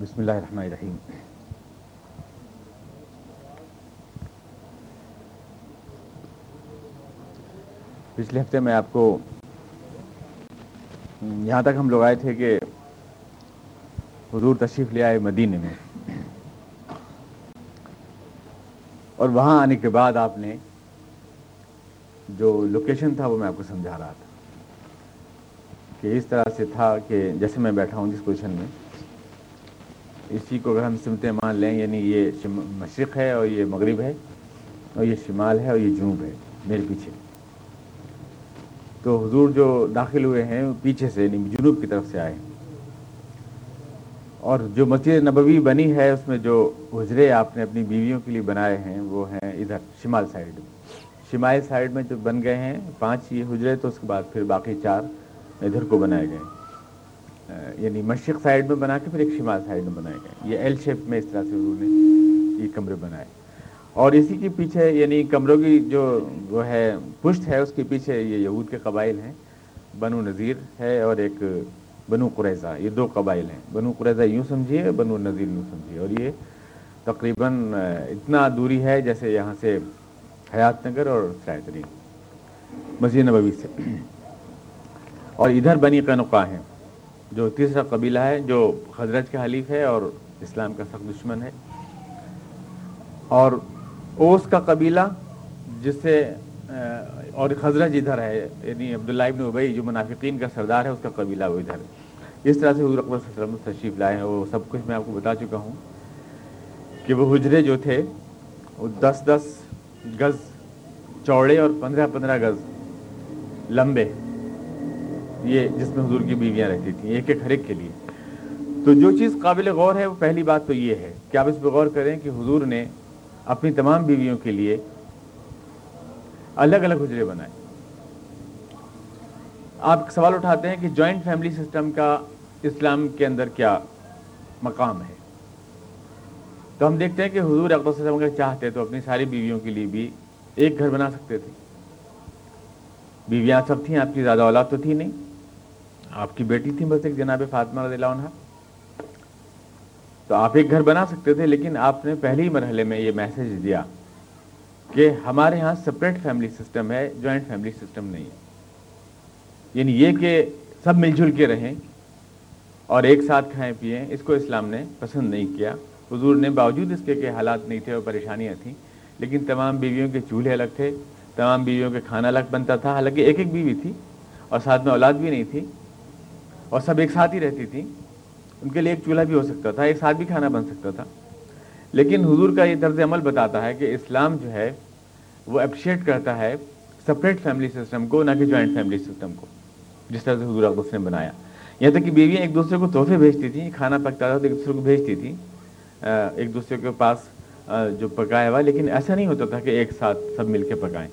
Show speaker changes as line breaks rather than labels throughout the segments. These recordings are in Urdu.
بسم اللہ الرحمن الرحیم۔ پچھلے ہفتے میں آپ کو یہاں تک ہم لوگ آئے تھے کہ حضور تشریف لے آئے مدینے میں۔ اور وہاں آنے کے بعد آپ نے جو لوکیشن تھا وہ میں آپ کو سمجھا رہا تھا کہ اس طرح سے تھا کہ جیسے میں بیٹھا ہوں جس پوزیشن میں۔ اسی کو اگر ہم سمتیں مان لیں یعنی یہ مشرق ہے اور یہ مغرب ہے، اور یہ شمال ہے اور یہ جنوب ہے، میرے پیچھے۔ تو حضور جو داخل ہوئے ہیں پیچھے سے یعنی جنوب کی طرف سے آئے اور جو مسجد نبوی بنی ہے، اس میں جو حجرے آپ نے اپنی بیویوں کے لیے بنائے ہیں، وہ ہیں ادھر شمال سائڈ شمالی سائڈ میں جو بن گئے ہیں، پانچ یہ حجرے، تو اس کے بعد پھر باقی چار ادھر کو بنائے گئے ہیں۔ یعنی مشرق سائڈ میں بنا کے پھر ایک شمال سائڈ میں بنائے گئے۔ یہ ایل شیپ میں اس طرح سے حضور نے یہ کمرے بنائے۔ اور اسی کے پیچھے یعنی کمروں کی جو وہ ہے، پشت ہے، اس کے پیچھے یہ یہود کے قبائل ہیں۔ بنو نذیر ہے اور ایک بنو قریضہ یہ دو قبائل ہیں۔ بنو قریضہ یوں سمجھیے، بنو نذیر یوں سمجھیے۔ اور یہ تقریباً اتنا دوری ہے جیسے یہاں سے حیات نگر اور سرائے ترین مسجد نبوی سے۔ اور ادھر بنی قنقا ہیں۔ جو تیسرا قبیلہ ہے، جو خزرج کا حلیف ہے اور اسلام کا سخت دشمن ہے۔ اور اوس کا قبیلہ جس سے اور خزرج ادھر ہے یعنی عبداللہ ابن ابئی جو منافقین کا سردار ہے، اس کا قبیلہ وہ ادھر ہے۔ اس طرح سے حضور اکبر صلی اللہ علیہ وسلم تشریف لائے ہیں، وہ سب کچھ میں آپ کو بتا چکا ہوں کہ وہ حجرے جو تھے، وہ دس دس گز چوڑے اور پندرہ پندرہ گز لمبے۔ یہ جس میں حضور کی بیویاں رہتی تھیں، ایک ایک ہر ایک کے لیے۔ تو جو چیز قابل غور ہے، وہ پہلی بات تو یہ ہے کہ آپ اس پہ غور کریں کہ حضور نے اپنی تمام بیویوں کے لیے الگ الگ حجرے بنائے۔ آپ سوال اٹھاتے ہیں کہ جوائنٹ فیملی سسٹم کا اسلام کے اندر کیا مقام ہے؟ تو ہم دیکھتے ہیں کہ حضور اقدام اگر چاہتے تو اپنی ساری بیویوں کے لیے بھی ایک گھر بنا سکتے تھے۔ بیویاں سب تھیں، آپ کی زیادہ اولاد تو تھی نہیں۔ آپ کی بیٹی تھی بس ایک جناب فاطمہ رضی اللہ عنہ۔ تو آپ ایک گھر بنا سکتے تھے، لیکن آپ نے پہلے ہی مرحلے میں یہ میسج دیا کہ ہمارے ہاں سپریٹ فیملی سسٹم ہے جوائنٹ فیملی سسٹم نہیں ہے۔ یعنی یہ کہ سب مل جل کے رہیں اور ایک ساتھ کھائیں پئیں اس کو اسلام نے پسند نہیں کیا۔ حضور نے باوجود اس کے کہ حالات نہیں تھے اور پریشانیاں تھیں، لیکن تمام بیویوں کے چولہے الگ تھے، تمام بیویوں کے کھانا الگ بنتا تھا۔ حالانکہ ایک ایک بیوی تھی اور ساتھ میں اولاد بھی نہیں تھی۔ اور سب ایک ساتھ ہی رہتی تھی ان کے لیے ایک چولہا بھی ہو سکتا تھا، ایک ساتھ بھی کھانا بن سکتا تھا۔ لیکن حضور کا یہ طرز عمل بتاتا ہے کہ اسلام جو ہے، وہ اپریشیٹ کرتا ہے سپریٹ فیملی سسٹم کو، نہ کہ جوائنٹ فیملی سسٹم کو۔ جس طرح سے حضور اقدس نے بنایا۔ یہاں تک کہ بیویاں ایک دوسرے کو تحفے بھیجتی تھیں، کھانا پکتا تھا تو ایک دوسرے کو بھیجتی تھیں۔ ایک دوسرے کے پاس جو پکایا ہوا، لیکن ایسا نہیں ہوتا تھا کہ ایک ساتھ سب مل کے پکائیں۔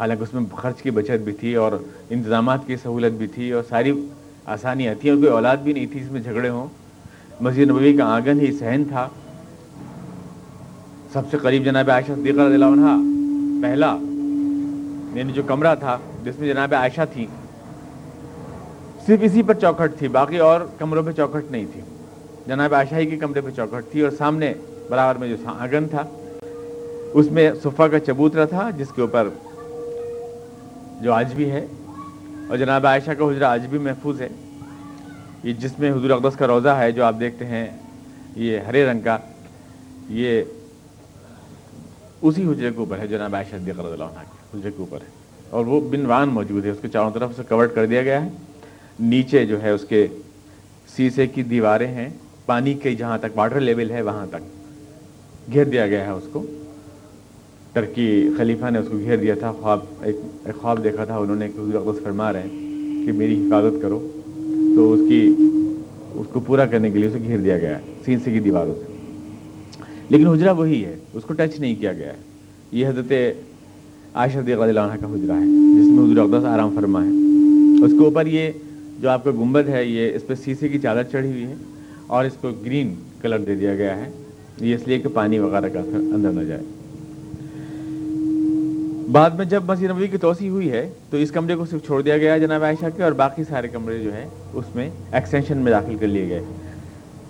حالانکہ اس میں خرچ کی بچت بھی تھی اور انتظامات کی سہولت بھی تھی اور ساری آسانیاں تھیں اور کوئی اولاد بھی نہیں تھی اس میں جھگڑے ہوں مسجد نبوی کا آنگن ہی سہن تھا سب سے قریب جناب عائشہ صدیقہ رضی اللہ عنہ پہلا یعنی جو کمرہ تھا جس میں جناب عائشہ تھی صرف اسی پر چوکھٹ تھی باقی اور کمروں پہ چوکھٹ نہیں تھی جناب عائشہ ہی کے کمرے پہ چوکھٹ تھی اور سامنے برابر میں جو آنگن تھا اس میں صفا کا چبوترا تھا جس کے اوپر جو آج بھی ہے اور جناب عائشہ کا حجرہ آج بھی محفوظ ہے۔ یہ جس میں حضور اقدس کا روزہ ہے جو آپ دیکھتے ہیں، یہ ہرے رنگ کا، یہ اسی حجرے کے اوپر ہے جناب عائشہ رضی اللہ عنہ کے حجرے کے اوپر ہے۔ اور وہ بنوان موجود ہے، اس کے چاروں طرف سے کورڈ کر دیا گیا ہے۔ نیچے جو ہے، اس کے سیسے کی دیواریں ہیں۔ پانی کے جہاں تک، واٹر لیول ہے، وہاں تک گھیر دیا گیا ہے اس کو۔ ترکی خلیفہ نے اس کو گھیر دیا تھا، خواب، ایک ایک خواب دیکھا تھا، انہوں نے کہ حضور اقدس فرما رہے ہیں کہ میری حفاظت کرو۔ تو اس کی، اس کو پورا کرنے کے لیے اسے گھیر دیا گیا ہے سینسے کی دیواروں سے۔ لیکن حجرہ وہی ہے، اس کو ٹچ نہیں کیا گیا ہے۔ یہ حضرت عائشہ رضی اللہ عنہ کا حجرہ ہے، جس میں حضور اقدس آرام فرما ہے۔ اس کے اوپر یہ جو آپ کا گنبد ہے، یہ اس پہ سیسے کی چادر چڑھی ہوئی ہے اور اس کو گرین کلر دے دیا گیا ہے۔ یہ اس لیے کہ پانی وغیرہ کا اندر نہ جائے۔ بعد میں جب مسجد نبوی کی توسیع ہوئی ہے، تو اس کمرے کو صرف چھوڑ دیا گیا جناب عائشہ کے، اور باقی سارے کمرے جو ہیں، اس میں ایکسٹینشن میں داخل کر لیے گئے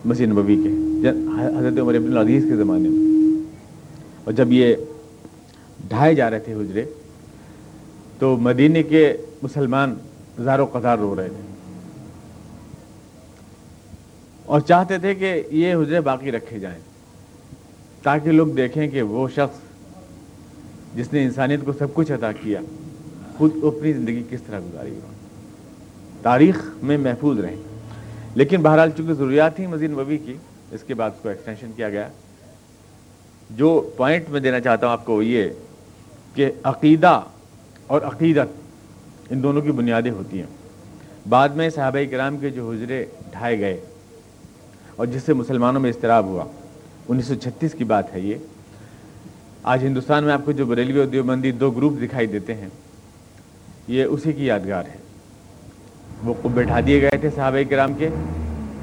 مسجد نبوی کے۔ حضرت عمر ابن العزیز کے زمانے میں۔ اور جب یہ ڈھائے جا رہے تھے حجرے، تو مدینے کے مسلمان زار و قطار رو رہے تھے۔ اور چاہتے تھے کہ یہ حجرے باقی رکھے جائیں، تاکہ لوگ دیکھیں کہ وہ شخص جس نے انسانیت کو سب کچھ عطا کیا، خود اپنی زندگی کس طرح گزاری تاریخ میں محفوظ رہیں۔ لیکن بہرحال چونکہ ضروریات تھیں مزید نبوی کی، اس کے بعد اس کو ایکسٹینشن کیا گیا۔ جو پوائنٹ میں دینا چاہتا ہوں آپ کو یہ کہ عقیدہ اور عقیدت ان دونوں کی بنیادیں ہوتی ہیں۔ بعد میں صحابہ کرام کے جو حجرے ڈھائے گئے اور جس سے مسلمانوں میں اضطراب ہوا، انیس سو چھتیس کی بات ہے یہ۔ آج ہندوستان میں آپ کو جو بریلوی اور دیوبندی دو گروپ دکھائی دیتے ہیں، یہ اسی کی یادگار ہے۔ وہ بیٹھا دیے گئے تھے صحابہ کرام کے،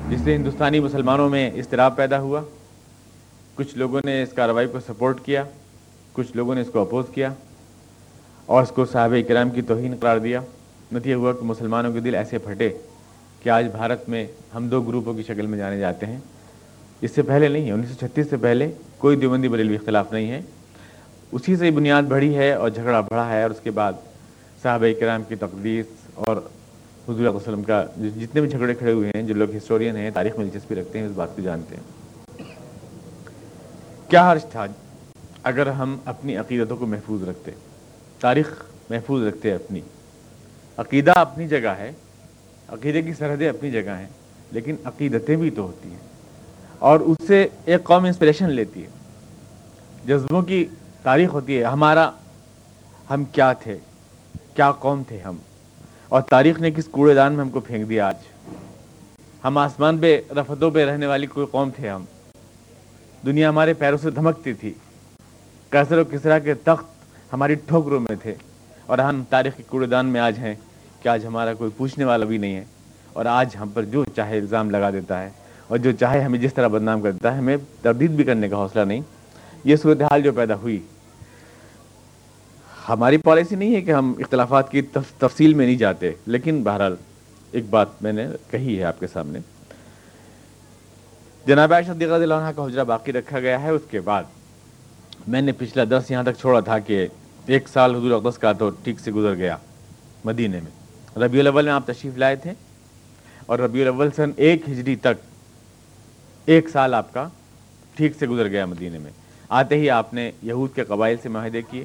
جس سے ہندوستانی مسلمانوں میں اضطراب پیدا ہوا۔ کچھ لوگوں نے اس کارروائی کو سپورٹ کیا، کچھ لوگوں نے اس کو اپوز کیا اور اس کو صحابہ کرام کی توہین قرار دیا۔ نتیجہ ہوا کہ مسلمانوں کے دل ایسے پھٹے کہ آج بھارت میں ہم دو گروپوں کی شکل میں جانے جاتے ہیں۔ اس سے پہلے نہیں ہے انیس سو چھتیس سے پہلے کوئی دیوبندی بریلوی اختلاف نہیں ہے۔ اسی سے بنیاد بڑھی ہے اور جھگڑا بڑھا ہے اور اس کے بعد صحابہ کرام کی تقدیس اور حضور علیہ وسلم کا جتنے بھی جھگڑے کھڑے ہوئے ہیں، جو لوگ ہسٹورین ہیں، تاریخ میں دلچسپی رکھتے ہیں، اس بات کو جانتے ہیں۔ کیا حرش تھا اگر ہم اپنی عقیدتوں کو محفوظ رکھتے؟ تاریخ محفوظ رکھتے اپنی۔ عقیدہ اپنی جگہ ہے، عقیدے کی سرحدیں اپنی جگہ ہیں، لیکن عقیدتیں بھی تو ہوتی ہیں۔ اور اس سے ایک قوم انسپریشن لیتی ہے۔ جذبوں کی تاریخ ہوتی ہے، ہمارا، ہم کیا تھے؟ کیا قوم تھے ہم؟ اور تاریخ نے کس کوڑے دان میں ہم کو پھینک دیا آج؟ ہم آسمان پہ رفتوں پہ رہنے والی کوئی قوم تھے ہم؟ دنیا ہمارے پیروں سے دھمکتی تھی۔ کیسر و کسرا کے تخت ہماری ٹھوکروں میں تھے۔ اور ہم تاریخ کے کوڑے دان میں آج ہیں کہ آج ہمارا کوئی پوچھنے والا بھی نہیں ہے۔ اور آج ہم پر جو چاہے الزام لگا دیتا ہے۔ اور جو چاہے ہمیں جس طرح بدنام کر دیتا ہے، ہمیں تردید بھی کرنے کا حوصلہ نہیں۔ یہ صورتحال جو پیدا ہوئی ہماری پالیسی نہیں ہے کہ ہم اختلافات کی تفصیل میں نہیں جاتے، لیکن بہرحال ایک بات میں نے کہی ہے آپ کے سامنے۔ جناب عائشہ رضی اللہ عنہ کا حجرہ باقی رکھا گیا ہے، اس کے بعد میں نے پچھلا دس یہاں تک چھوڑا تھا کہ ایک سال حضور اقدس کا تو ٹھیک سے گزر گیا مدینے میں۔ ربیع الاول میں آپ تشریف لائے تھے اور ربیع الاول سن ایک ہجری تک ایک سال آپ کا ٹھیک سے گزر گیا مدینے میں۔ آتے ہی آپ نے یہود کے قبائل سے معاہدے کیے۔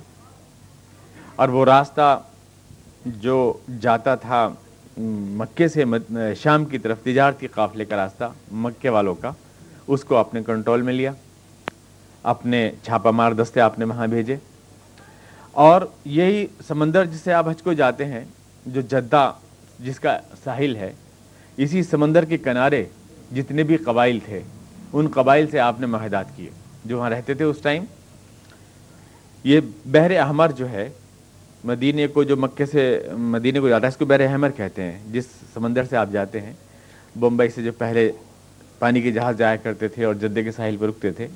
اور وہ راستہ جو جاتا تھا مکے سے شام کی طرف، تجارتی قافلے کا راستہ، مکے والوں کا، اس کو اپنے کنٹرول میں لیا، اپنے چھاپا مار دستے آپ نے وہاں بھیجے۔ اور یہی سمندر جس سے آپ حج کو جاتے ہیں، جو جدہ جس کا ساحل ہے، اسی سمندر کے کنارے جتنے بھی قبائل تھے، ان قبائل سے آپ نے معاہدات کیے۔ جو وہاں رہتے تھے اس ٹائم، یہ بحر احمر جو ہے مدینے کو جو مکے سے مدینے کو جاتا ہے اس کو بحر احمر کہتے ہیں، جس سمندر سے آپ جاتے ہیں، بمبئی سے جو پہلے پانی کے جہاز جایا کرتے تھے اور جدے کے ساحل پہ رکتے تھے،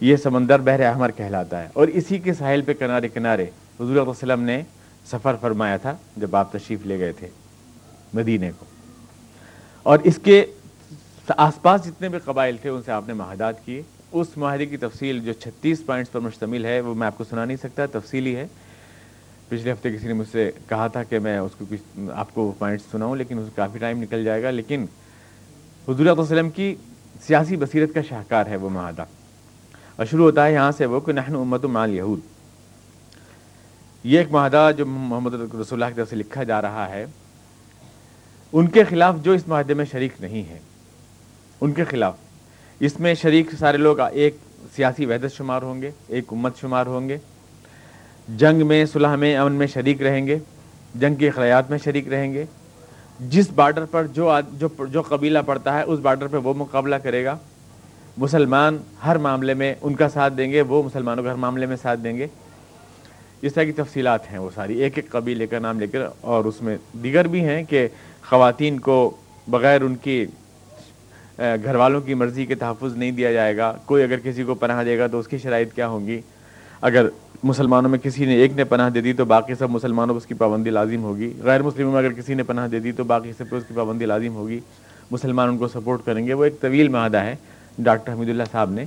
یہ سمندر بحر احمر کہلاتا ہے۔ اور اسی کے ساحل پہ کنارے کنارے حضور علیہ وسلم نے سفر فرمایا تھا جب آپ تشریف لے گئے تھے مدینے کو۔ اور اس کے آس پاس جتنے بھی قبائل تھے، ان سے آپ نے معاہدات کیے۔ اس معاہدے کی تفصیل جو چھتیس پوائنٹس پر مشتمل ہے، وہ میں آپ کو سنا نہیں سکتا، تفصیلی ہے۔ پچھلے ہفتے کسی نے مجھ سے کہا تھا کہ میں اس کو کچھ آپ کو پوائنٹس سناؤں، لیکن اس کافی ٹائم نکل جائے گا، لیکن حضور علیہ وسلم کی سیاسی بصیرت کا شاہکار ہے وہ معاہدہ۔ اور شروع ہوتا ہے یہاں سے، وہ کہ نحن امت مال یہود یہ ایک معاہدہ جو محمد رسول اللہ کی طرف سے لکھا جا رہا ہے۔ ان کے خلاف جو اس معاہدے میں شریک نہیں ہے، ان کے خلاف۔ اس میں شریک سارے لوگ ایک سیاسی وحدت شمار ہوں گے، ایک امت شمار ہوں گے۔ جنگ میں، صلح میں، امن میں شریک رہیں گے، جنگ کے خیات میں شریک رہیں گے۔ جس بارڈر پر جو جو جو قبیلہ پڑتا ہے، اس بارڈر پہ وہ مقابلہ کرے گا۔ مسلمان ہر معاملے میں ان کا ساتھ دیں گے، وہ مسلمانوں کا ہر معاملے میں ساتھ دیں گے۔ اس طرح کی تفصیلات ہیں وہ ساری۔ ایک ایک قبیلے کا نام لے کر اور اس میں دیگر بھی ہیں کہ خواتین کو بغیر ان کی گھر والوں کی مرضی کے تحفظ نہیں دیا جائے گا۔ کوئی اگر کسی کو پناہ دے گا تو اس کی شرائط کیا ہوں گی؟ اگر مسلمانوں میں کسی نے ایک نے پناہ دے دی تو باقی سب مسلمانوں پر اس کی پابندی لازم ہوگی۔ غیر مسلموں میں اگر کسی نے پناہ دے دی تو باقی سب پر اس کی پابندی لازم ہوگی۔ مسلمان ان کو سپورٹ کریں گے۔ وہ ایک طویل معاہدہ ہے۔ ڈاکٹر حمید اللہ صاحب نے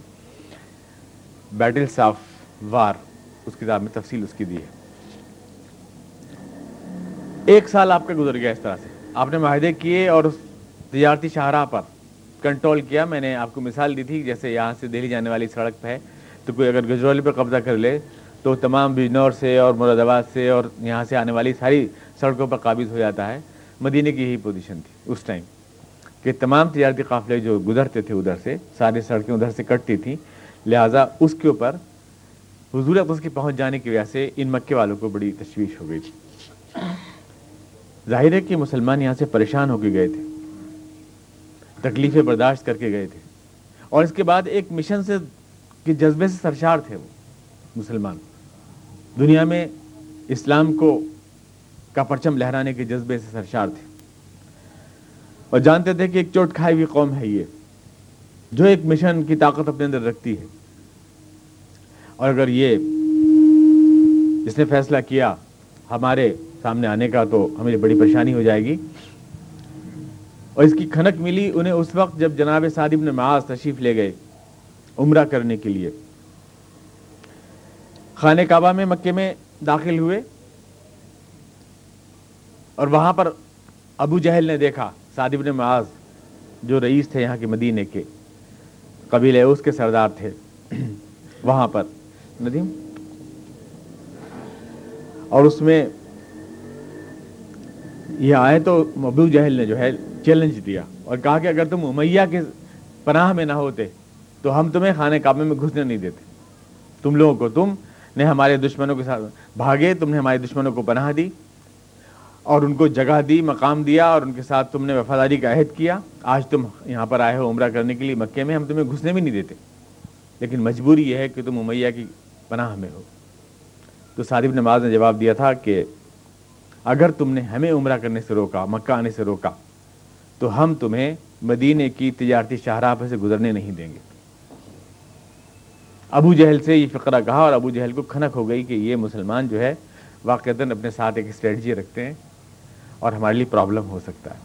بیٹلس آف وار اس کتاب میں تفصیل اس کی دی ہے۔ ایک سال آپ کا گزر گیا اس طرح سے۔ آپ نے معاہدے کیے اور اس تجارتی شاہراہ پر کنٹرول کیا۔ میں نے آپ کو مثال دی تھی جیسے یہاں سے دہلی جانے والی سڑک پہ ہے۔ تو کوئی اگر گجرولی پہ قبضہ کر لے، تو تمام بجنور سے اور مراد آباد سے اور یہاں سے آنے والی ساری سڑکوں پر قابض ہو جاتا ہے۔ مدینے کی یہی پوزیشن تھی اس ٹائم کہ تمام تجارتی قافلے جو گزرتے تھے ادھر سے، ساری سڑکیں ادھر سے کٹتی تھیں، لہٰذا اس کے اوپر حضور اقدس کی پہنچ جانے کی وجہ سے ان مکے والوں کو بڑی تشویش ہو گئی تھی۔ ظاہر ہے کہ مسلمان یہاں سے پریشان ہو کے گئے تھے، تکلیفیں برداشت کر کے گئے تھے۔ اور اس کے بعد ایک مشن سے کہ جذبے سے سرشار تھے وہ مسلمان۔ دنیا میں اسلام کو کا پرچم لہرانے کے جذبے سے سرشار تھے۔ اور جانتے تھے کہ ایک چوٹ کھائی ہوئی قوم ہے یہ، جو ایک مشن کی طاقت اپنے اندر رکھتی ہے۔ اور اگر یہ اس نے فیصلہ کیا ہمارے سامنے آنے کا تو ہمیں بڑی پریشانی ہو جائے گی۔ اور اس کی کھنک ملی، انہیں اس وقت جب جناب صادب نے معاذ تشریف لے گئے۔ عمرہ کرنے کے لیے۔ خانہ کعبہ میں مکے میں داخل ہوئے اور وہاں پر ابو جہل نے دیکھا صادب نے معاذ جو رئیس تھے یہاں کے مدینے کے قبیلے اس کے سردار تھے۔ وہاں پر، ندیم؟ اور اس میں یہ آئے تو ابو جہل نے جو ہے چیلنج دیا اور کہا کہ اگر تم امیہ کے پناہ میں نہ ہوتے تو ہم تمہیں خانے کعبے میں گھسنے نہیں دیتے۔ تم لوگوں کو تم نے ہمارے دشمنوں کے ساتھ بھاگے، تم نے ہمارے دشمنوں کو پناہ دی اور ان کو جگہ دی، مقام دیا اور ان کے ساتھ تم نے وفاداری کا عہد کیا۔ آج تم یہاں پر آئے ہو عمرہ کرنے کے لیے مکے میں، ہم تمہیں گھسنے بھی نہیں دیتے۔ لیکن مجبوری یہ ہے کہ تم امیہ کی پناہ میں ہو۔ تو صادب نماز نے جواب دیا تھا کہ اگر تم نے ہمیں عمرہ کرنے سے روکا، مکہ آنے سے روکا، تو ہم تمہیں مدینے کی تجارتی شاہراہ سے گزرنے نہیں دیں گے۔ ابو جہل سے یہ فقرہ کہا اور ابو جہل کو کھنک ہو گئی کہ یہ مسلمان جو ہے واقعتاً اپنے ساتھ ایک اسٹریٹجی رکھتے ہیں اور ہمارے لیے پرابلم ہو سکتا ہے۔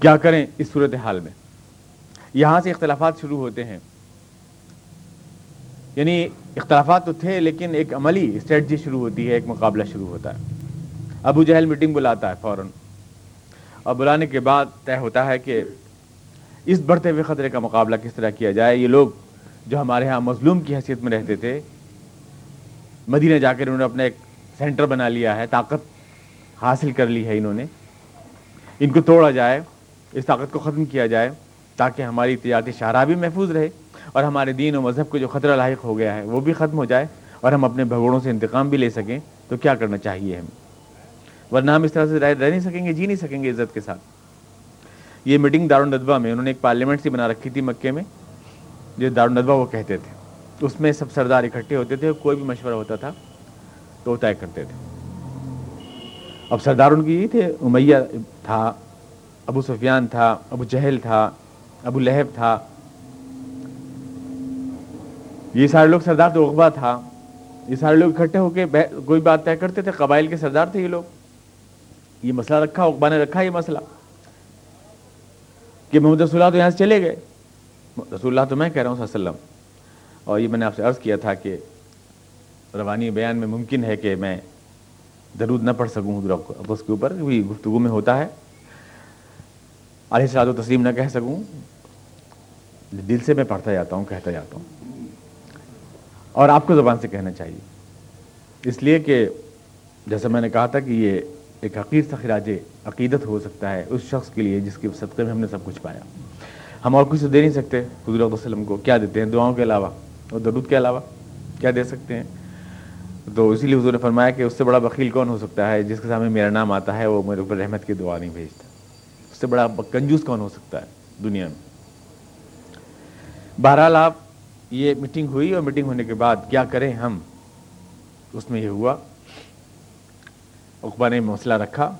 کیا کریں اس صورت حال میں؟ یہاں سے اختلافات شروع ہوتے ہیں۔ یعنی اختلافات تو تھے لیکن ایک عملی اسٹریٹجی شروع ہوتی ہے، ایک مقابلہ شروع ہوتا ہے۔ ابو جہل میٹنگ بلاتا ہے فوراً۔ اور بلانے کے بعد طے ہوتا ہے کہ اس بڑھتے ہوئے خطرے کا مقابلہ کس طرح کیا جائے، یہ لوگ جو ہمارے ہاں مظلوم کی حیثیت میں رہتے تھے، مدینہ جا کر انہوں نے اپنا ایک سینٹر بنا لیا ہے، طاقت حاصل کر لی ہے انہوں نے۔ ان کو توڑا جائے، اس طاقت کو ختم کیا جائے تاکہ ہماری تجارتی شاہراہ بھی محفوظ رہے اور ہمارے دین و مذہب کو جو خطرہ لاحق ہو گیا ہے وہ بھی ختم ہو جائے اور ہم اپنے بھگوڑوں سے انتقام بھی لے سکیں۔ تو کیا کرنا چاہیے ہمیں ورنہ ہم اس طرح سے رہ نہیں سکیں گے جی نہیں سکیں گے عزت کے ساتھ۔ یہ میٹنگ دارالندوا میں انہوں نے ایک پارلیمنٹ سی بنا رکھی تھی مکے میں۔ جو دارالندوا وہ کہتے تھے۔ اس میں سب سردار اکٹھے ہوتے تھے کوئی بھی مشورہ ہوتا تھا تو وہ طے کرتے تھے۔ اب سردار ان کی یہ تھے، امیہ تھا، ابو سفیان تھا، ابو جہل تھا، ابو لہب تھا۔ یہ سارے لوگ سردار تو اقبا تھا۔ یہ سارے لوگ اکٹھے ہو کے کوئی بات طے کرتے تھے، قبائل کے سردار تھے یہ لوگ۔ یہ مسئلہ رکھا اقبا نے رکھا یہ مسئلہ کہ محمد رسول اللہ تو یہاں سے چلے گئے۔ رسول اللہ تو میں کہہ رہا ہوں صلی اللہ علیہ وسلم۔ اور یہ میں نے آپ سے عرض کیا تھا کہ روانی بیان میں ممکن ہے کہ میں درود نہ پڑھ سکوں، حضور اس کے اوپر گفتگو میں ہوتا ہے۔ علیہ صلاح و تسلیم نہ کہہ سکوں، دل سے میں پڑھتا جاتا ہوں، کہتا جاتا ہوں۔ اور آپ کو زبان سے کہنا چاہیے۔ اس لیے کہ جیسا میں نے کہا تھا کہ یہ ایک حقیر سا خراج عقیدت ہو سکتا ہے اس شخص کے لیے جس کے صدقے میں ہم نے سب کچھ پایا۔ ہم اور کچھ تو دے نہیں سکتے حضور علیہ وسلم کو۔ کیا دیتے ہیں دعاؤں کے علاوہ؟ اور درود کے علاوہ کیا دے سکتے ہیں؟ تو اسی لیے حضور نے فرمایا کہ اس سے بڑا بخیل کون ہو سکتا ہے؟ جس کے سامنے میرا نام آتا ہے، وہ میرے اوپر رحمت کی دعا نہیں بھیجتا۔ اس سے بڑا کنجوس کون ہو سکتا ہے دنیا میں؟ بہرحال آپ، یہ میٹنگ ہوئی اور میٹنگ ہونے کے بعد کیا کریں ہم؟ اس میں یہ ہوا۔ اقبا نے مسئلہ رکھا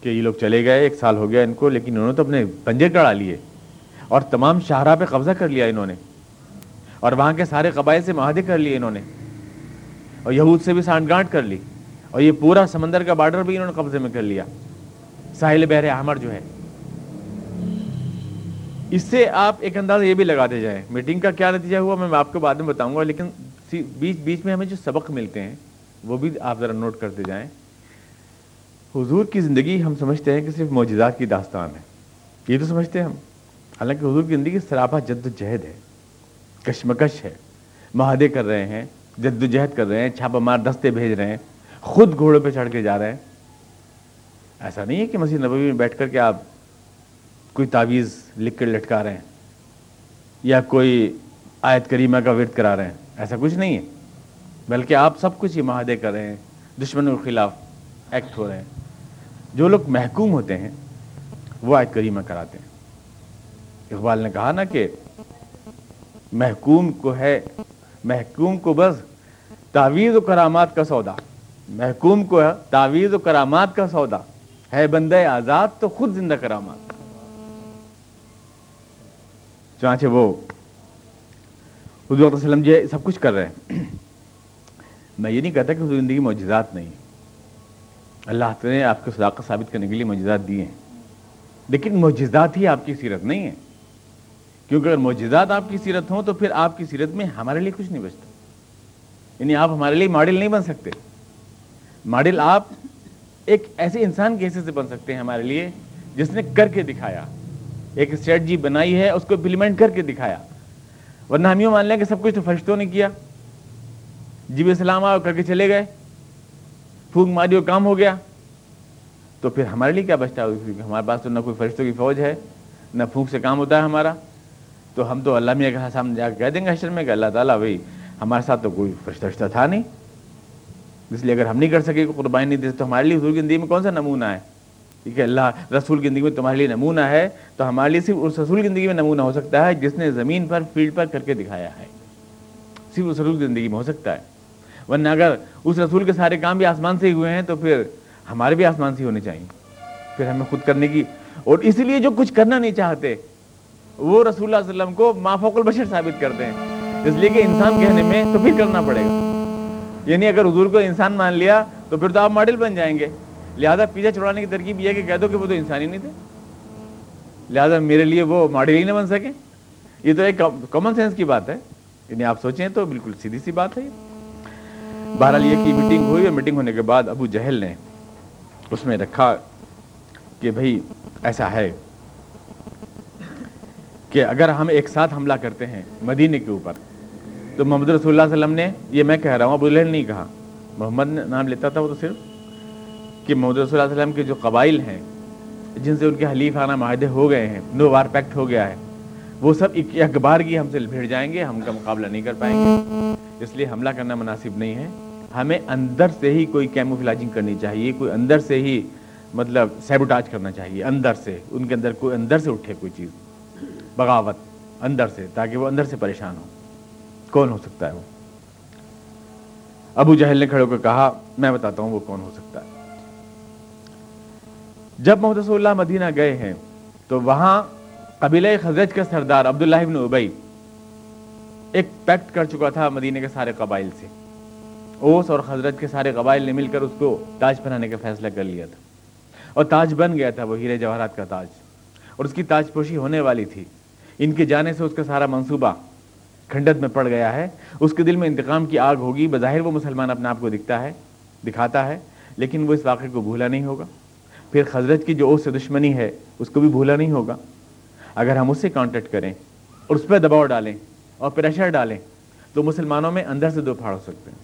کہ یہ لوگ چلے گئے، ایک سال ہو گیا ان کو، لیکن انہوں نے تو اپنے پنجے ٹڑا لیے۔ اور تمام شاہراہ پہ قبضہ کر لیا انہوں نے۔ اور وہاں کے سارے قبائل سے معاہدے کر لیے انہوں نے۔ اور یہود سے بھی سانٹ گانٹ کر لی۔ اور یہ پورا سمندر کا بارڈر بھی انہوں نے قبضے میں کر لیا۔ ساحل بحر احمر جو ہے۔ اس سے آپ ایک انداز یہ بھی لگاتے جائیں۔ میٹنگ کا کیا نتیجہ ہوا میں آپ کو بعد میں بتاؤں گا، لیکن بیچ بیچ میں ہمیں جو سبق ملتے ہیں، وہ بھی آپ ذرا نوٹ کرتے جائیں۔ حضور کی زندگی ہم سمجھتے ہیں کہ صرف معجزات کی داستان ہے۔ یہ تو سمجھتے ہیں ہم۔ حالانکہ حضور کی زندگی سراپا جد و جہد ہے، کشمکش ہے، معاہدے کر رہے ہیں جد و جہد کر رہے ہیں چھاپا مار دستے بھیج رہے ہیں، خود گھوڑوں پہ چڑھ کے جا رہے ہیں۔ ایسا نہیں ہے کہ مسیح نبوی میں بیٹھ کر کے آپ کوئی تعویذ لکھ کر لٹکا رہے ہیں یا کوئی آیت کریمہ کا ورد کرا رہے ہیں۔ ایسا کچھ نہیں ہے۔ بلکہ آپ سب کچھ یہ معاہدے کر رہے ہیں، دشمنوں کے خلاف ایکٹ ہو رہے ہیں۔ جو لوگ محکوم ہوتے ہیں، وہ آیت کریمہ کراتے ہیں۔ اقبال نے کہا نا کہ محکوم کو ہے، محکوم کو بس تعویذ و کرامات کا سودا۔ محکوم کو ہے، تعویذ و کرامات کا سودا۔ ہے بندہ آزاد تو خود زندہ کرامات۔ چانچہ وہ حضور وسلم جی سب کچھ کر رہے ہیں۔ میں یہ نہیں کہتا کہ زندگی معجزات نہیں اللہ تعالیٰ نے آپ کو صداقت ثابت کرنے کے لیے معجزات دیے ہیں۔ لیکن معجزات ہی آپ کی سیرت نہیں ہے کیونکہ اگر معجزات آپ کی سیرت ہوں تو پھر آپ کی سیرت میں ہمارے لیے کچھ نہیں بچتا۔ یعنی آپ ہمارے لیے ماڈل نہیں بن سکتے۔ ماڈل آپ ایک ایسے انسان کے حصے سے بن سکتے ہیں ہمارے لیے جس نے کر کے دکھایا۔ ایک اسٹریٹجی بنائی ہے، اس کو امپلیمنٹ کر کے دکھایا۔ ورنہ ہم یوں مان لیں کہ سب کچھ تو فرشتوں نے کیا۔ جی جب اسلام آؤ، کر کے چلے گئے۔ پھونک ماری اور کام ہو گیا۔ تو پھر ہمارے لیے کیا بچتا ہے؟ ہمارے پاس تو نہ کوئی فرشتوں کی فوج ہے، نہ پھونک سے کام ہوتا ہے ہمارا۔ تو ہم تو اللہ میاں کے سامنے جا کے کہہ دیں گے حشر میں کہ اللہ تعالیٰ بھائی، ہمارے ساتھ تو کوئی فرشتہ تھا نہیں۔ اس لیے اگر ہم نہیں کر سکے قربانی نہیں دے تو ہمارے لیے حضور کی زندگی میں کون سا نمونہ ہے؟ ٹھیک ہے اللہ رسول کی زندگی میں تمہارے لیے نمونہ ہے، تو ہمارے لیے صرف اس رسول کی زندگی میں نمونہ ہو سکتا ہے جس نے زمین پر فیلڈ پر کر کے دکھایا ہے۔ صرف اس رسول کی زندگی میں ہو سکتا ہے۔ ورنہ اگر اس رسول کے سارے کام بھی آسمان سے ہی ہوئے ہیں، تو پھر ہمارے بھی آسمان سے ہونے چاہیے۔ پھر ہمیں خود کرنے کی، اور اسی لیے جو کچھ کرنا نہیں چاہتے وہ رسول اللہ علیہ وسلم کو مافوق البشر ثابت کرتے ہیں اس لیے کہ انسان کہنے میں تو پھر کرنا پڑے گا۔ یعنی اگر حضور کو انسان مان لیا تو پھر تو آپ ماڈل بن جائیں گے۔ لہٰذا پیچھے چھڑانے کی ترکیب یہ ہے کہ کہہ دو کہ وہ تو انسان ہی نہیں تھے۔ لہٰذا میرے لیے وہ ماڈل ہی نہ بن سکے یہ تو ایک کامن سینس کی بات ہے۔ یعنی آپ سوچیں تو بالکل سیدھی سی بات ہے۔ بہرحال یہ کی میٹنگ ہوئی اور میٹنگ ہونے کے بعد ابو جہل نے اس میں رکھا کہ بھائی ایسا ہے۔ کہ اگر ہم ایک ساتھ حملہ کرتے ہیں مدینے کے اوپر، تو محمد رسول اللہ علیہ وسلم نے یہ میں کہہ رہا ہوں، ابو جہل نہیں کہا۔ محمد نام لیتا تھا وہ تو صرف کہ محمد رسول اللہ علیہ وسلم کے جو قبائل ہیں، جن سے ان کے حلیف آنا معاہدے ہو گئے ہیں، نو وار پیکٹ ہو گیا ہے، وہ سب اخبار کی ہم سے بھیڑ جائیں گے، ہم کا مقابلہ نہیں کر پائیں گے۔ اس لیے حملہ کرنا مناسب نہیں ہے۔ ہمیں اندر سے ہی کوئی کیموفلاجنگ کرنی چاہیے، کوئی اندر سے ہی مطلب سیبوٹاج کرنا چاہیے، اندر سے، ان کے اندر کوئی اندر سے اٹھے کوئی چیز۔ بغاوت اندر سے، تاکہ وہ اندر سے پریشان ہو کون ہو سکتا ہے وہ؟ ابو جہل نے کھڑے ہو کر کہا، میں بتاتا ہوں وہ کون ہو سکتا ہے۔ جب محمد رسول اللہ مدینہ گئے ہیں، تو وہاں قبیلہ خزرج کا سردار عبداللہ ابن ابئی ایک پیکٹ کر چکا تھا مدینہ کے سارے قبائل سے۔ اوس اور خزرت کے سارے قبائل نے مل کر اس کو تاج پہنانے کا فیصلہ کر لیا تھا۔ اور تاج بن گیا تھا، وہ ہیرے جواہرات کا تاج۔ اور اس کی تاج پوشی ہونے والی تھی۔ ان کے جانے سے اس کا سارا منصوبہ کھنڈت میں پڑ گیا ہے۔ اس کے دل میں انتقام کی آگ ہوگی۔ بظاہر وہ مسلمان اپنے آپ کو دکھتا ہے، دکھاتا ہے، لیکن وہ اس واقعے کو بھولا نہیں ہوگا۔ پھر حضرت کی جو اوس سے دشمنی ہے، اس کو بھی بھولا نہیں ہوگا۔ اگر ہم اس سے کانٹیکٹ کریں اور اس پہ دباؤ ڈالیں اور پریشر ڈالیں، تو مسلمانوں میں اندر سے دو پھاڑ ہو سکتے ہیں۔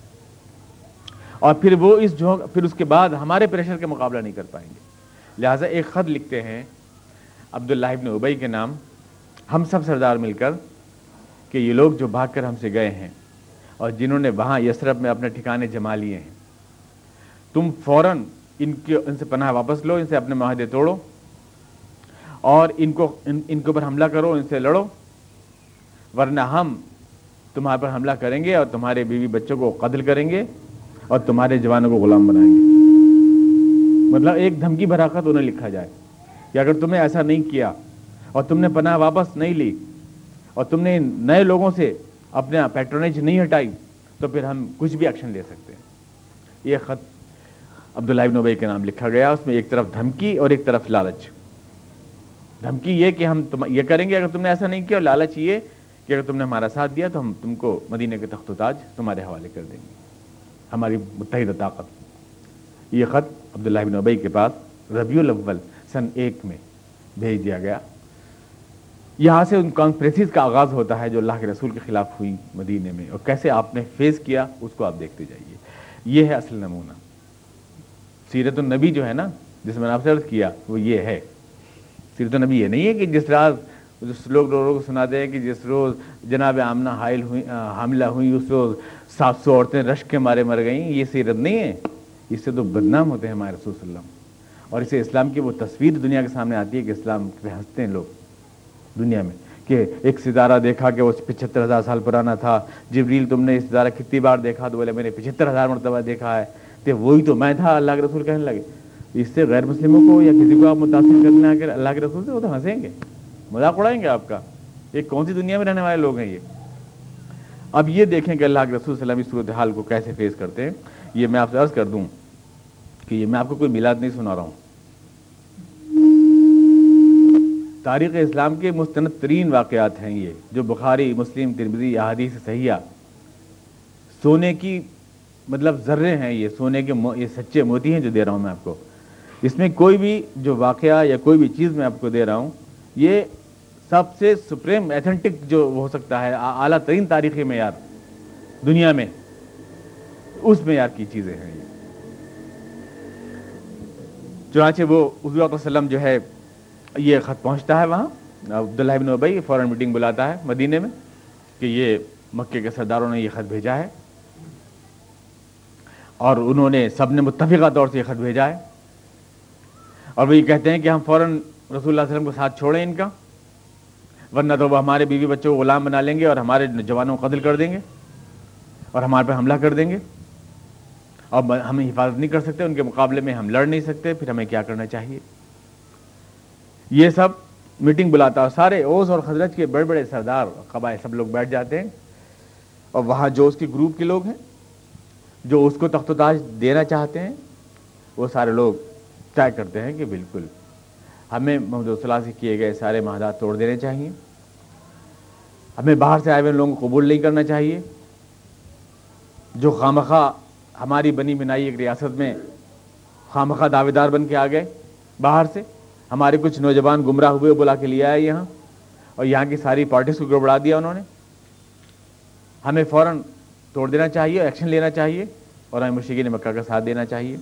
اور پھر وہ اس جو پھر اس کے بعد ہمارے پریشر کا مقابلہ نہیں کر پائیں گے۔ لہٰذا ایک خط لکھتے ہیں عبداللہ ابن ابئی کے نام۔ ہم سب سردار مل کر کہ یہ لوگ جو بھاگ کر ہم سے گئے ہیں اور جنہوں نے وہاں یسرف میں اپنے ٹھکانے جما لیے ہیں، تم فوراً ان کے، ان سے پناہ واپس لو، ان سے اپنے معاہدے توڑو اور ان کو، ان ان کے اوپر حملہ کرو، ان سے لڑو، ورنہ ہم تمہارے پر حملہ کریں گے اور تمہارے بیوی بچوں کو قتل کریں گے اور تمہارے جوانوں کو غلام بنائیں گے۔ مطلب ایک دھمکی بھراقت انہیں لکھا جائے کہ اگر تمہیں ایسا نہیں کیا اور تم نے پناہ واپس نہیں لی اور تم نے نئے لوگوں سے اپنے پیٹرونیج نہیں ہٹائی، تو پھر ہم کچھ بھی ایکشن لے سکتے ہیں۔ یہ خط عبداللہ ابن ابئی کے نام لکھا گیا، اس میں ایک طرف دھمکی اور ایک طرف لالچ۔ دھمکی یہ کہ ہم تم، یہ کریں گے اگر تم نے ایسا نہیں کیا، اور لالچ یہ کہ اگر تم نے ہمارا ساتھ دیا، تو ہم تم کو مدینہ کے تخت و تاج تمہارے حوالے کر دیں گے۔ ہماری متحدہ طاقت۔ یہ خط عبداللہ بن ابئی کے پاس ربیع الاول سن ایک میں بھیج دیا گیا۔ یہاں سے ان کانفرنسز کا آغاز ہوتا ہے جو اللہ کے رسول کے خلاف ہوئی مدینے میں اور کیسے آپ نے فیس کیا اس کو آپ دیکھتے جائیے۔ یہ ہے اصل نمونہ۔ سیرت النبی جو ہے نا، جس میں نے آپ سے عرض کیا، وہ یہ ہے۔ سیرت النبی یہ نہیں ہے کہ جس راز جس لوگ لوگوں کو سناتے ہیں کہ جس روز جناب آمنہ حائل ہوئی حاملہ ہوئی، اس روز سات سو عورتیں رشک کے مارے مر گئیں، یہ سیرت نہیں ہے۔ اس سے تو بدنام ہوتے ہیں ہمارے رسول صلی اللہ علیہ وسلم۔ اور اسے اسلام کی وہ تصویر دنیا کے سامنے آتی ہے کہ اسلام پہ ہنستے ہیں لوگ۔ دنیا میں، کہ ایک ستارہ دیکھا کہ وہ پچہتر ہزار سال پرانا تھا۔ جبریل، تم نے ستارہ کتنی بار دیکھا؟ تو بولے، میں نے پچہتر ہزار مرتبہ دیکھا ہے۔ تو وہی تو میں تھا، اللہ کے رسول کہنے لگے۔ اس سے غیر مسلموں کو یا کسی کو آپ متاثر کرنے آ اللہ کے رسول سے؟ وہ تو ہنسیں گے۔ مذاق اڑائیں گے آپ کا۔ یہ کون سی دنیا میں رہنے والے لوگ ہیں یہ؟ اب یہ دیکھیں کہ اللہ کے رسول صلی اللہ علیہ صورت حال کو کیسے فیس کرتے ہیں۔ یہ میں آپ سے عرض کر دوں کہ یہ میں آپ کو کوئی میلاد نہیں سنا رہا ہوں۔ تاریخ اسلام کے مستند ترین واقعات ہیں یہ، جو بخاری، مسلم تربی احادیث سیاح سونے کی مطلب ذرے ہیں یہ، سونے کے یہ سچے موتی ہیں جو دے رہا ہوں میں آپ کو۔ اس میں کوئی بھی جو واقعہ یا کوئی بھی چیز میں آپ کو دے رہا ہوں، یہ سب سے سپریم ایتھنٹک جو ہو سکتا ہے اعلیٰ ترین تاریخی معیار دنیا میں۔ اس معیار کی چیزیں ہیں یہ۔ چنانچہ وہ حضور وسلم جو ہے یہ خط پہنچتا ہے وہاں۔ عبداللہ بن ابئی فوراً میٹنگ بلاتا ہے مدینے میں کہ یہ مکے کے سرداروں نے یہ خط بھیجا ہے۔ اور انہوں نے سب نے متفقہ طور سے یہ خط بھیجا ہے۔ اور وہ یہ کہتے ہیں کہ ہم فوراً رسول اللہ علیہ وسلم کو ساتھ چھوڑیں ان کا۔ ورنہ تو وہ ہمارے بیوی بچوں کو غلام بنا لیں گے اور ہمارے جوانوں کو قتل کر دیں گے اور ہمارے پہ حملہ کر دیں گے۔ اور ہم حفاظت نہیں کر سکتے، ان کے مقابلے میں ہم لڑ نہیں سکتے، پھر ہمیں کیا کرنا چاہیے؟ یہ سب میٹنگ بلاتا ہے سارے اوس اور خزرت کے بڑے بڑے سردار قبائل سب لوگ بیٹھ جاتے ہیں۔ اور وہاں جو اس کے گروپ کے لوگ ہیں، جو اس کو تخت و تاج دینا چاہتے ہیں، وہ سارے لوگ طے کرتے ہیں کہ بالکل ہمیں محمد صلاح سے کیے گئے سارے معاہدات توڑ دینے چاہیے۔ ہمیں باہر سے آئے ہوئے لوگوں کو قبول نہیں کرنا چاہیے۔ جو خامخواہ ہماری بنی بنائی ایک ریاست میں خامخواہ دعوے دار بن کے آ گئے باہر سے ہمارے کچھ نوجوان گمراہ ہوئے بلا کے لیا ہے یہاں اور یہاں کی ساری پارٹیز کو گڑبڑا دیا انہوں نے۔ ہمیں فوراً توڑ دینا چاہیے، ایکشن لینا چاہیے اور ہمیں مشکل مکہ کا ساتھ دینا چاہیے۔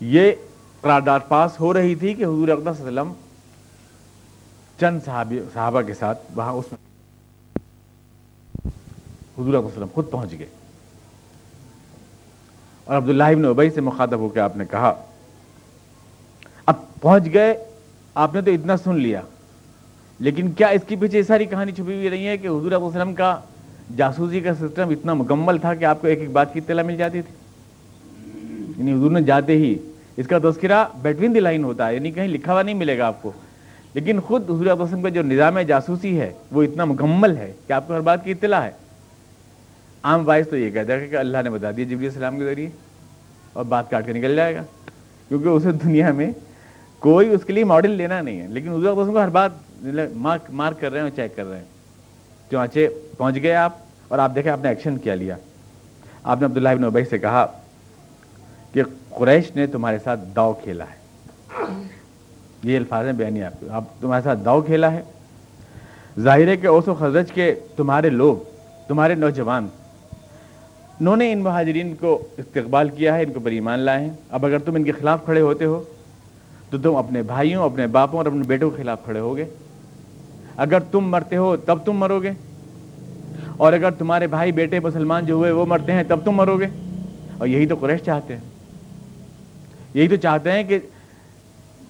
یہ قرارداد پاس ہو رہی تھی کہ حضور اقدام صلی اللہ علیہ وسلم چند صحابی، صحابہ کے ساتھ وہاں اس میں حضور اقدام وسلم خود پہنچ گئے۔ اور عبداللہ ابن ابئی سے مخاطب ہو کے آپ نے کہا اب پہنچ گئے، آپ نے تو اتنا سن لیا۔ لیکن کیا اس کے پیچھے یہ ساری کہانی چھپی ہوئی رہی ہے کہ حضور علیہ وسلم کا جاسوسی کا سسٹم اتنا مکمل تھا کہ آپ کو ایک ایک بات کی اطلاع مل جاتی تھی؟ یعنی حضور نے جاتے ہی اس کا تذکرہ بیٹوین دی لائن ہوتا ہے یعنی کہیں لکھا ہوا نہیں ملے گا آپ کو۔ لیکن خود حضور علیہ وسلم کا جو نظام جاسوسی ہے، وہ اتنا مکمل ہے کہ آپ کو ہر بات کی اطلاع ہے۔ عام باعث تو یہ کہتا ہے کہ اللہ نے بتا دیا جبری السلام کے ذریعے اور بات کاٹ کے نکل جائے گا، کیونکہ اسے دنیا میں کوئی اس کے لیے ماڈل لینا نہیں ہے، لیکن حضور وسلم کو ہر بات مارک مارک کر رہے ہیں اور چیک کر رہے ہیں۔ چنانچہ پہنچ گئے آپ اور آپ دیکھیں آپ نے ایکشن کیا لیا۔ آپ نے عبداللہ ابن ابئی سے کہا کہ قریش نے تمہارے ساتھ داؤ کھیلا ہے۔ یہ الفاظ ہیں بیانی آپ آپ تمہارے ساتھ داؤ کھیلا ہے۔ ظاہر ہے کہ اوس و خزرج کے تمہارے لوگ، تمہارے نوجوان، انہوں نے ان مہاجرین کو استقبال کیا ہے، ان کو پر ایمان لائے ہیں۔ اب اگر تم ان کے خلاف کھڑے ہوتے ہو تو تم اپنے بھائیوں، اپنے باپوں اور اپنے بیٹوں کے خلاف کھڑے ہوگے۔ اگر تم مرتے ہو، تب تم مرو گے۔ اور اگر تمہارے بھائی، بیٹے، مسلمان جو ہوئے، وہ مرتے ہیں، تب تم مرو گے۔ اور یہی تو قریش چاہتے ہیں۔ یہی تو چاہتے ہیں کہ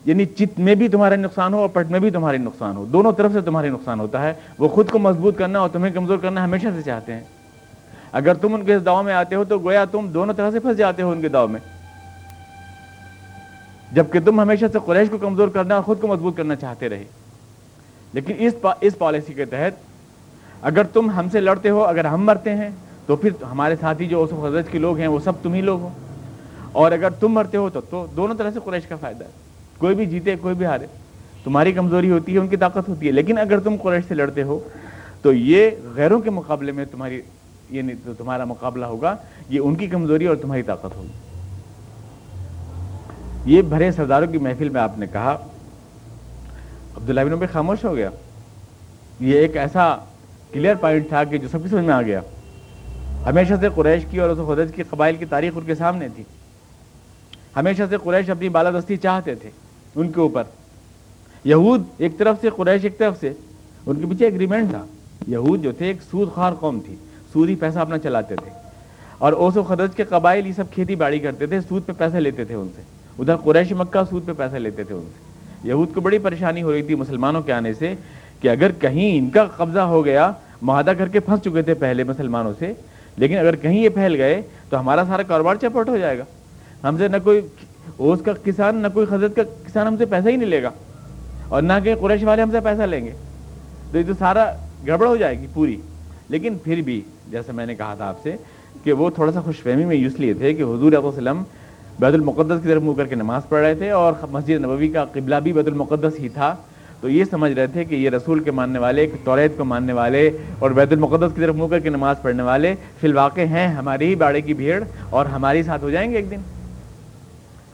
یعنی چت میں بھی تمہارا نقصان ہو اور پٹ میں بھی تمہارے نقصان ہو۔ دونوں طرف سے تمہارے نقصان ہوتا ہے۔ وہ خود کو مضبوط کرنا اور تمہیں کمزور کرنا ہمیشہ سے چاہتے ہیں۔ اگر تم ان کے اس داؤ میں آتے ہو تو گویا تم دونوں طرح سے پھنس جاتے ہو ان کے داؤ میں۔ جبکہ تم ہمیشہ سے قریش کو کمزور کرنا اور خود کو مضبوط کرنا چاہتے رہے۔ لیکن اس پا اس پالیسی کے تحت اگر تم ہم سے لڑتے ہو اگر ہم مرتے ہیں تو پھر ہمارے ساتھی جو اوسف حضرت کے لوگ ہیں وہ سب تم ہی لوگ ہو۔ اور اگر تم مرتے ہو تو, تو دونوں طرح سے قریش کا فائدہ ہے۔ کوئی بھی جیتے کوئی بھی ہارے۔ تمہاری کمزوری ہوتی ہے ان کی طاقت ہوتی ہے۔ لیکن اگر تم قریش سے لڑتے ہو تو یہ غیروں کے مقابلے میں تمہاری یہ نہیں تو تمہارا مقابلہ ہوگا یہ ان کی کمزوری اور تمہاری طاقت ہوگی۔ یہ بھرے سرداروں کی محفل میں آپ نے کہا، عبداللہ بن عمر خاموش ہو گیا۔ یہ ایک ایسا کلیئر پوائنٹ تھا کہ جو سب کی سمجھ میں آ گیا۔ ہمیشہ سے قریش کی اور خدج کی قبائل کی تاریخ ان کے سامنے تھی۔ ہمیشہ سے قریش اپنی بالادستی چاہتے تھے ان کے اوپر۔ یہود ایک طرف سے، قریش ایک طرف سے۔ ان کے پیچھے اگریمنٹ تھا۔ یہود جو تھے، ایک سود خوار قوم تھی۔ سود ہی پیسہ اپنا چلاتے تھے۔ اور اوس و خدج کے قبائل یہ سب کھیتی باڑی کرتے تھے، سود پہ پیسے لیتے تھے ان سے۔ ادھر قریش مکہ سود پہ پیسے لیتے تھے ان سے۔ یہود کو بڑی پریشانی ہو رہی تھی مسلمانوں کے آنے سے کہ اگر کہیں ان کا قبضہ ہو گیا، معاہدہ کر کے پھنس چکے تھے پہلے مسلمانوں سے، لیکن اگر کہیں یہ پھیل گئے تو ہمارا سارا کاروبار چپٹ ہو جائے گا۔ ہم سے نہ کوئی اوس کا کسان، نہ کوئی خزرت کا کسان ہم سے پیسہ ہی نہیں لے گا۔ اور نہ کہ قریش والے ہم سے پیسہ لیں گے۔ تو یہ تو سارا گڑبڑ ہو جائے گی پوری۔ لیکن پھر بھی جیسے میں نے کہا تھا آپ سے کہ وہ تھوڑا سا خوش فہمی میں یوز لیے تھے کہ حضور علیہ وسلم بیت المقدس کی طرف منہ کر کے نماز پڑھ رہے تھے اور مسجد نبوی کا قبلہ بھی بیت المقدس ہی تھا۔ تو یہ سمجھ رہے تھے کہ یہ رسول کے ماننے والے توریت کو ماننے والے اور بیت المقدس کی طرف منہ کر کے نماز پڑھنے والے فی الواقع ہیں۔ ہماری ہی باڑے کی بھیڑ اور ہمارے ساتھ ہو جائیں گے ایک دن۔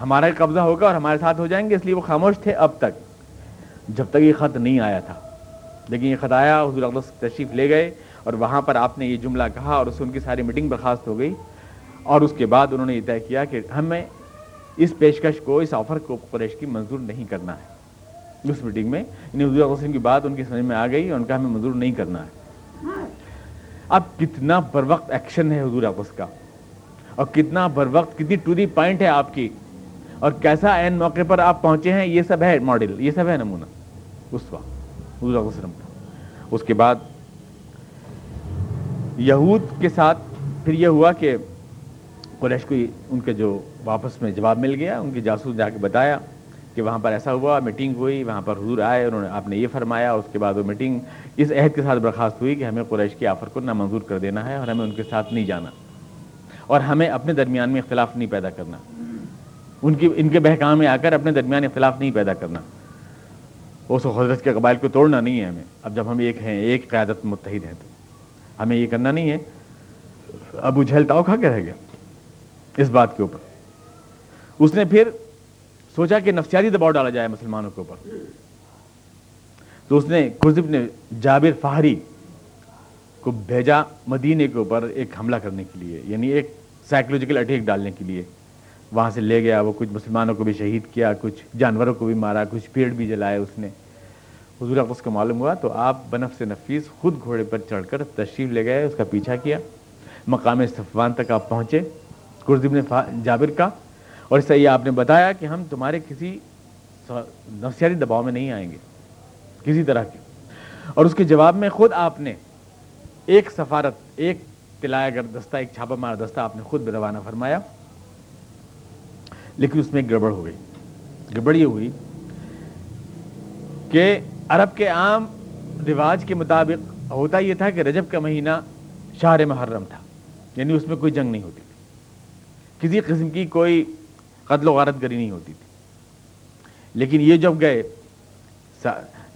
ہمارا قبضہ ہوگا اور ہمارے ساتھ ہو جائیں گے، اس لیے وہ خاموش تھے اب تک۔ جب تک یہ خط نہیں آیا تھا۔ لیکن یہ خط آیا، حضور اقدس تشریف لے گئے اور وہاں پر آپ نے یہ جملہ کہا اور اس سے ان کی ساری میٹنگ برخاست ہو گئی۔ اور اس کے بعد انہوں نے یہ طے کیا کہ ہمیں اس پیشکش کو، اس آفر کو قریش کی منظور نہیں کرنا ہے۔ اس میٹنگ میں یعنی حضور وسلم کی بات ان کی سمجھ میں آ گئی اور ان کا ہمیں منظور نہیں کرنا ہے۔ اب کتنا بر وقت ایکشن ہے حضور آپس کا۔ اور کتنا بر وقت، کتنی ٹو دی پوائنٹ ہے آپ کی۔ اور کیسا این موقع پر آپ پہنچے ہیں، یہ سب ہے ماڈل یہ سب ہے نمونہ۔ اس وقت، حضور وسلم۔ کا اس کے بعد یہود کے ساتھ پھر یہ ہوا کہ قریش کو ان کے جو واپس میں جواب مل گیا، ان کی جاسوس جا کے بتایا کہ وہاں پر ایسا ہوا میٹنگ ہوئی، وہاں پر حضور آئے، انہوں نے، آپ نے یہ فرمایا، اس کے بعد وہ میٹنگ اس عہد کے ساتھ برخاست ہوئی کہ ہمیں قریش کی آفر کو نامنظور کر دینا ہے اور ہمیں ان کے ساتھ نہیں جانا اور ہمیں اپنے درمیان میں اختلاف نہیں پیدا کرنا۔ ان کی، ان کے بہکام میں آ کر اپنے درمیان اختلاف نہیں پیدا کرنا۔ اس حضرت کے قبائل کو توڑنا نہیں ہے ہمیں۔ اب جب ہم ایک ہیں، ایک قیادت متحد ہیں تو ہمیں یہ کرنا نہیں ہے۔ ابو جھیل تاؤ کھا کے رہ گیا۔ اس بات کے اوپر۔ اس نے پھر سوچا کہ نفسیاتی دباؤ ڈالا جائے مسلمانوں کے اوپر۔ تو اس نے خرزب نے جابر فہری کو بھیجا مدینے کے اوپر ایک حملہ کرنے کے لیے یعنی ایک سائیکولوجیکل اٹیک ڈالنے کے لیے۔ وہاں سے لے گیا، وہ کچھ مسلمانوں کو بھی شہید کیا، کچھ جانوروں کو بھی مارا، کچھ پیڑ بھی جلائے اس نے۔ حضور اس کو معلوم ہوا تو آپ بنف سے نفیس خود گھوڑے پر چڑھ کر تشریف لے گئے، اس کا پیچھا کیا۔ مقام صفوان تک آپ پہنچے۔ قرضب نے جابر کا۔ اور اس سے یہ آپ نے بتایا کہ ہم تمہارے کسی نفسیاتی دباؤ میں نہیں آئیں گے، کسی طرح کے۔ اور اس کے جواب میں خود آپ نے ایک سفارت، ایک تلایا گر دستہ، ایک چھاپا مار دستہ آپ نے خود روانہ فرمایا، لیکن اس میں ایک گڑبڑ ہو گئی۔ گڑبڑ یہ ہوئی کہ عرب کے عام رواج کے مطابق ہوتا یہ تھا کہ رجب کا مہینہ شہر محرم تھا یعنی اس میں کوئی جنگ نہیں ہوتی۔ کسی قسم کی کوئی قتل و غارت گری نہیں ہوتی تھی۔ لیکن یہ جب گئے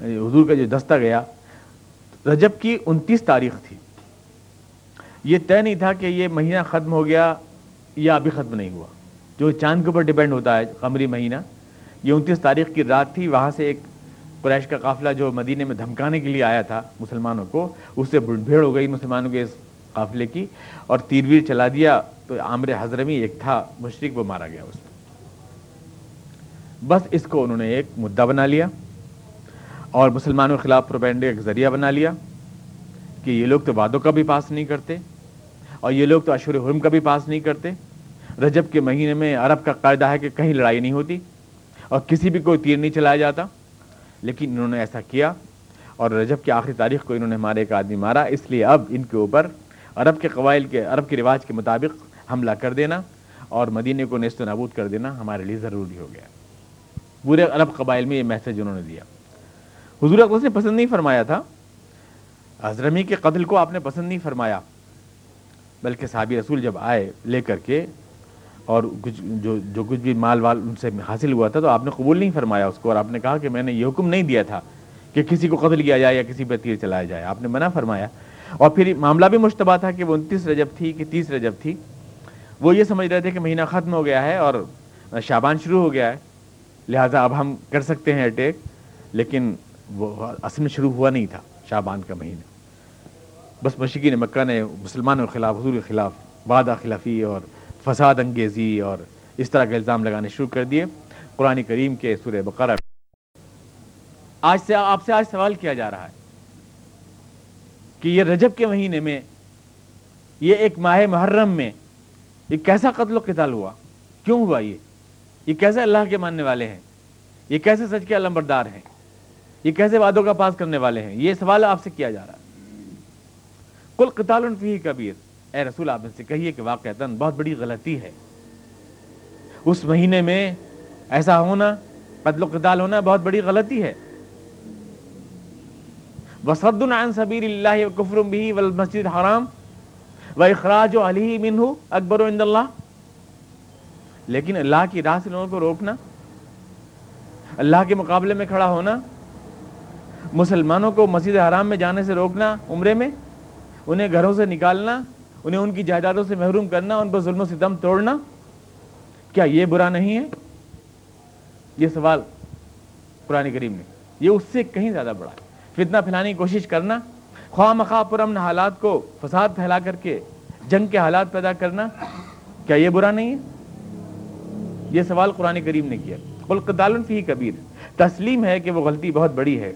حضور کا جو دستہ گیا، رجب کی انتیس تاریخ تھی۔ یہ طے نہیں تھا کہ یہ مہینہ ختم ہو گیا یا ابھی ختم نہیں ہوا۔ جو چاند کے اوپر ڈپینڈ ہوتا ہے، قمری مہینہ، یہ انتیس تاریخ کی رات تھی۔ وہاں سے ایک قریش کا قافلہ جو مدینے میں دھمکانے کے لیے آیا تھا مسلمانوں کو، اس سے بھیڑ ہو گئی مسلمانوں کے اس قافلے کی اور تیرویر چلا دیا۔ تو عامر حضرمی ایک تھا، مشرق وہ مارا گیا اس میں۔ بس اس کو انہوں نے ایک مدعا بنا لیا اور مسلمانوں کے خلاف پروپینڈے ایک ذریعہ بنا لیا کہ یہ لوگ تو وعدوں کا بھی پاس نہیں کرتے اور یہ لوگ تو اشور حرم کا بھی پاس نہیں کرتے۔ رجب کے مہینے میں عرب کا قاعدہ ہے کہ کہیں لڑائی نہیں ہوتی اور کسی بھی کوئی تیر نہیں چلایا جاتا۔ لیکن انہوں نے ایسا کیا اور رجب کی آخری تاریخ کو انہوں نے ہمارے ایک آدمی مارا، اس لیے اب ان کے اوپر عرب کے قبائل کے، عرب کے رواج کے مطابق حملہ کر دینا اور مدینے کو نیست و نابود کر دینا ہمارے لیے ضروری ہو گیا۔ پورے عرب قبائل میں یہ میسج انہوں نے دیا۔ حضور اقدس نے پسند نہیں فرمایا تھا۔ حضرمی کے قتل کو آپ نے پسند نہیں فرمایا۔ بلکہ صحابی رسول جب آئے لے کر کے اور کچھ جو جو کچھ بھی مال وال ان سے حاصل ہوا تھا تو آپ نے قبول نہیں فرمایا اس کو اور آپ نے کہا کہ میں نے یہ حکم نہیں دیا تھا کہ کسی کو قتل کیا جائے یا کسی پہ تیر چلایا جائے۔ آپ نے منع فرمایا۔ اور پھر معاملہ بھی مشتبہ تھا کہ وہ انتیس رجب تھی کہ تیس رجب تھی۔ وہ یہ سمجھ رہے تھے کہ مہینہ ختم ہو گیا ہے اور شابان شروع ہو گیا ہے۔ لہٰذا اب ہم کر سکتے ہیں اٹیک لیکن وہ اصل میں شروع ہوا نہیں تھا شابان کا مہینہ۔ بس مشکین مکہ نے مسلمانوں کے خلاف، حضور کے خلاف وعدہ خلافی اور فساد انگیزی اور اس طرح کے الزام لگانے شروع کر دیے۔ قرآن کریم کے سورہ بقرہ۔ آج سے آپ سے آج سوال کیا جا رہا ہے کہ یہ رجب کے مہینے میں، یہ ایک ماہ محرم میں یہ کیسا قتل و قتال ہوا؟ کیوں ہوا یہ؟ یہ کیسے اللہ کے ماننے والے ہیں؟ یہ کیسے سچ کے علمبردار ہیں؟ یہ کیسے وعدوں کا پاس کرنے والے ہیں؟ یہ سوال آپ سے کیا جا رہا ہے۔ کل قتال فی کبیر۔ اے رسول، آپ سے کہیے کہ واقع بہت بڑی غلطی ہے۔ اس مہینے میں ایسا ہونا، قتل و قتال ہونا بہت بڑی غلطی ہے۔ وصد عن سبیر اللہ کفر بھی والمسجد حرام و اخراج و علی منہ اکبر و عند اللہ لیکن اللہ کی راہ سے لوگوں کو روکنا، اللہ کے مقابلے میں کھڑا ہونا، مسلمانوں کو مسجد حرام میں جانے سے روکنا، عمرے میں، انہیں گھروں سے نکالنا، انہیں ان کی جائیدادوں سے محروم کرنا، ان پر ظلم و ستم توڑنا، کیا یہ برا نہیں ہے؟ یہ سوال قرآن کریم نے، یہ اس سے کہیں زیادہ بڑا ہے۔ فتنہ پھیلانے کی کوشش کرنا خواہ مخواہ پرامن حالات کو فساد پھیلا کر کے جنگ کے حالات پیدا کرنا کیا یہ برا نہیں ہے؟ یہ سوال قرآن کریم نے کیا۔ قلقدال فی کبیر۔ تسلیم ہے کہ وہ غلطی بہت بڑی ہے۔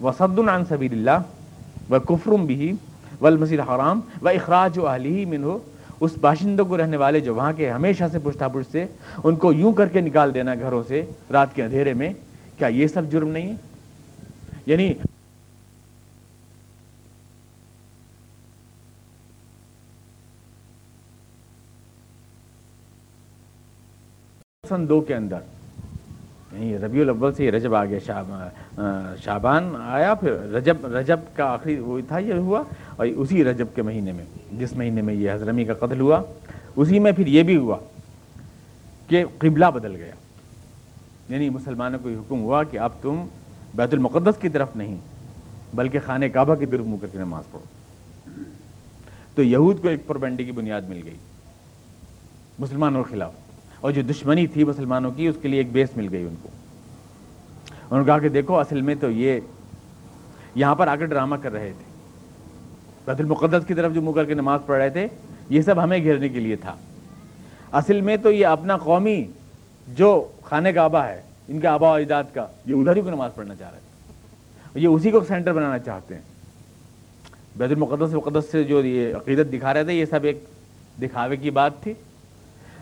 وہ سد عن سبیل اللہ و کفرم بھی والمسجد حرام و اخراج و اہلی من ہو اس باشندوں کو رہنے والے جو وہاں کے ہمیشہ سے پشتا پشت سے ان کو یوں کر کے نکال دینا گھروں سے رات کے اندھیرے میں، کیا یہ سب جرم نہیں ہے؟ یعنی سن دو کے اندر۔ یعنی ربیع الاول سے یہ رجب آ گیا شابان آیا، پھر رجب رجب کا آخری وہ تھا، یہ ہوا، اور اسی رجب کے مہینے میں، جس مہینے میں یہ حضرمی کا قتل ہوا، اسی میں پھر یہ بھی ہوا کہ قبلہ بدل گیا۔ یعنی مسلمانوں کو یہ حکم ہوا کہ اب تم بیت المقدس کی طرف نہیں، بلکہ خانہ کعبہ کی طرف منہ کر کے نماز پڑھو۔ تو یہود کو ایک پربنڈی کی بنیاد مل گئی، مسلمانوں کے خلاف۔ اور جو دشمنی تھی مسلمانوں کی، اس کے لیے ایک بیس مل گئی ان کو۔ انہوں نے کہا کہ دیکھو، اصل میں تو یہ یہاں پر آ کر ڈرامہ کر رہے تھے۔ بیت المقدس کی طرف جو منہ کر کے نماز پڑھ رہے تھے، یہ سب ہمیں گھیرنے کے لیے تھا۔ اصل میں تو یہ اپنا قومی جو خانہ کعبہ ہے، ان کے آبا و اجداد کا، یہ ادھر ہی کو نماز پڑھنا چاہ رہے تھے۔ یہ اسی کو سینٹر بنانا چاہتے ہیں۔ بیت المقدس مقدس سے جو یہ عقیدت دکھا رہے تھے، یہ سب ایک دکھاوے کی بات تھی۔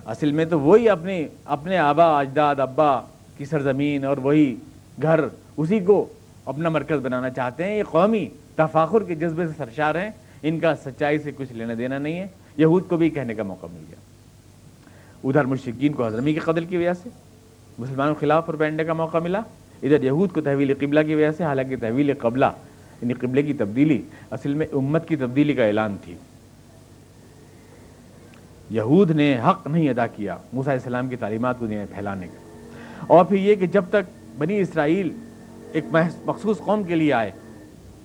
اصل میں تو وہی اپنے اپنے آبا، اجداد، ابا کی سرزمین اور وہی گھر اسی کو اپنا مرکز بنانا چاہتے ہیں۔ یہ قومی تفاخر کے جذبے سے سرشار ہیں۔ ان کا سچائی سے کچھ لینا دینا نہیں ہے۔ یہود کو بھی کہنے کا موقع مل گیا۔ ادھر مشرقین کو حضرمی کے قدل کی وجہ سے، مسلمانوں کے خلاف پر بیٹھنے کا موقع ملا۔ ادھر یہود کو تحویل قبلہ کی وجہ سے، حالانکہ تحویل قبلہ یعنی قبلے کی تبدیلی، اصل میں امت کی تبدیلی کا اعلان تھی۔ یہود نے حق نہیں ادا کیا، موسیٰ علیہ السلام کی تعلیمات کو پھیلانے کا اور پھر یہ کہ جب تک بنی اسرائیل ایک مخصوص قوم کے لیے آئے،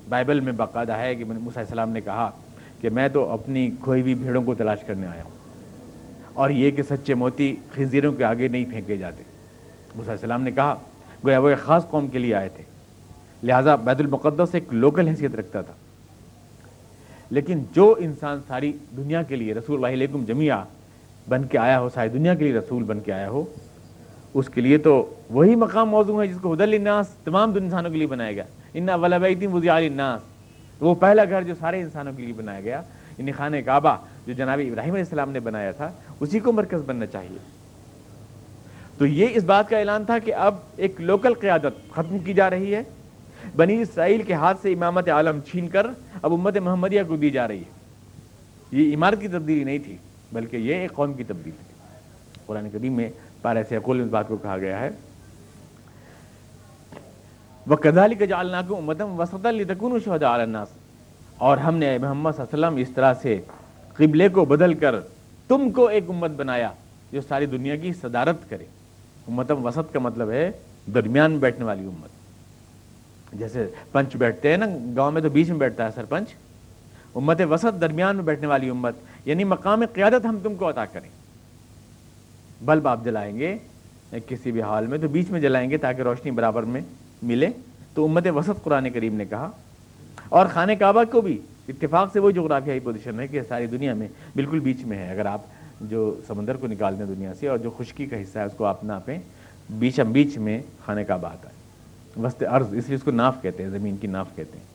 بائبل میں باقاعدہ ہے کہ موسیٰ علیہ السلام نے کہا کہ میں تو اپنی کھوئی ہوئی بھیڑوں کو تلاش کرنے آیا ہوں۔ اور یہ کہ سچے موتی خنزیروں کے آگے نہیں پھینکے جاتے۔ موسیٰ علیہ السلام نے کہا، گویا وہ ایک خاص قوم کے لیے آئے تھے۔ لہٰذا بیت المقدس ایک لوکل حیثیت رکھتا تھا۔ لیکن جو انسان ساری دنیا کے لیے رسول اللہ علیکم جمعہ بن کے آیا ہو، ساری دنیا کے لیے رسول بن کے آیا ہو، اس کے لیے تو وہی مقام موضوع ہے جس کو حدل الناس تمام انسانوں کے لیے بنایا گیا۔ ان ولابیتی وزیال الناس وہ پہلا گھر جو سارے انسانوں کے لیے بنایا گیا ان خانہ کعبہ جو جناب ابراہیم علیہ السلام نے بنایا تھا، اسی کو مرکز بننا چاہیے۔ تو یہ اس بات کا اعلان تھا کہ اب ایک لوکل قیادت ختم کی جا رہی ہے۔ بنی اسرائیل کے ہاتھ سے امامت عالم چھین کر اب امت محمدیہ کو دی جا رہی ہے۔ یہ عمارت کی تبدیلی نہیں تھی، بلکہ یہ ایک قوم کی تبدیلی تھی۔ قرآن کریم میں پارے سے اس بات کو کہا گیا ہے۔ وہ کدالی کا جالنا کو امتم وسط التکن شہد الناس۔ اور ہم نے محمد صلی اللہ علیہ وسلم اس طرح سے قبلے کو بدل کر تم کو ایک امت بنایا جو ساری دنیا کی صدارت کرے۔ امت وسط کا مطلب ہے درمیان بیٹھنے والی امت۔ جیسے پنچ بیٹھتے ہیں نا، گاؤں میں تو بیچ میں بیٹھتا ہے سرپنچ۔ امت وسط درمیان میں بیٹھنے والی امت یعنی مقام قیادت ہم تم کو عطا کریں۔ بلب آپ جلائیں گے، کسی بھی حال میں تو بیچ میں جلائیں گے تاکہ روشنی برابر میں ملے۔ تو امت وسط قرآن کریم نے کہا۔ اور خانہ کعبہ کو بھی اتفاق سے وہ جغرافیائی پوزیشن ہے کہ ساری دنیا میں بالکل بیچ میں ہے۔ اگر آپ جو سمندر کو نکال دیں دنیا سے اور جو خشکی کا حصہ ہے، اس کو آپ ناپیں، بیچ ہم بیچ میں خانہ کعبہ آتا ہے۔ وسط عرض، اس لیے اس کو ناف کہتے ہیں، زمین کی ناف کہتے ہیں۔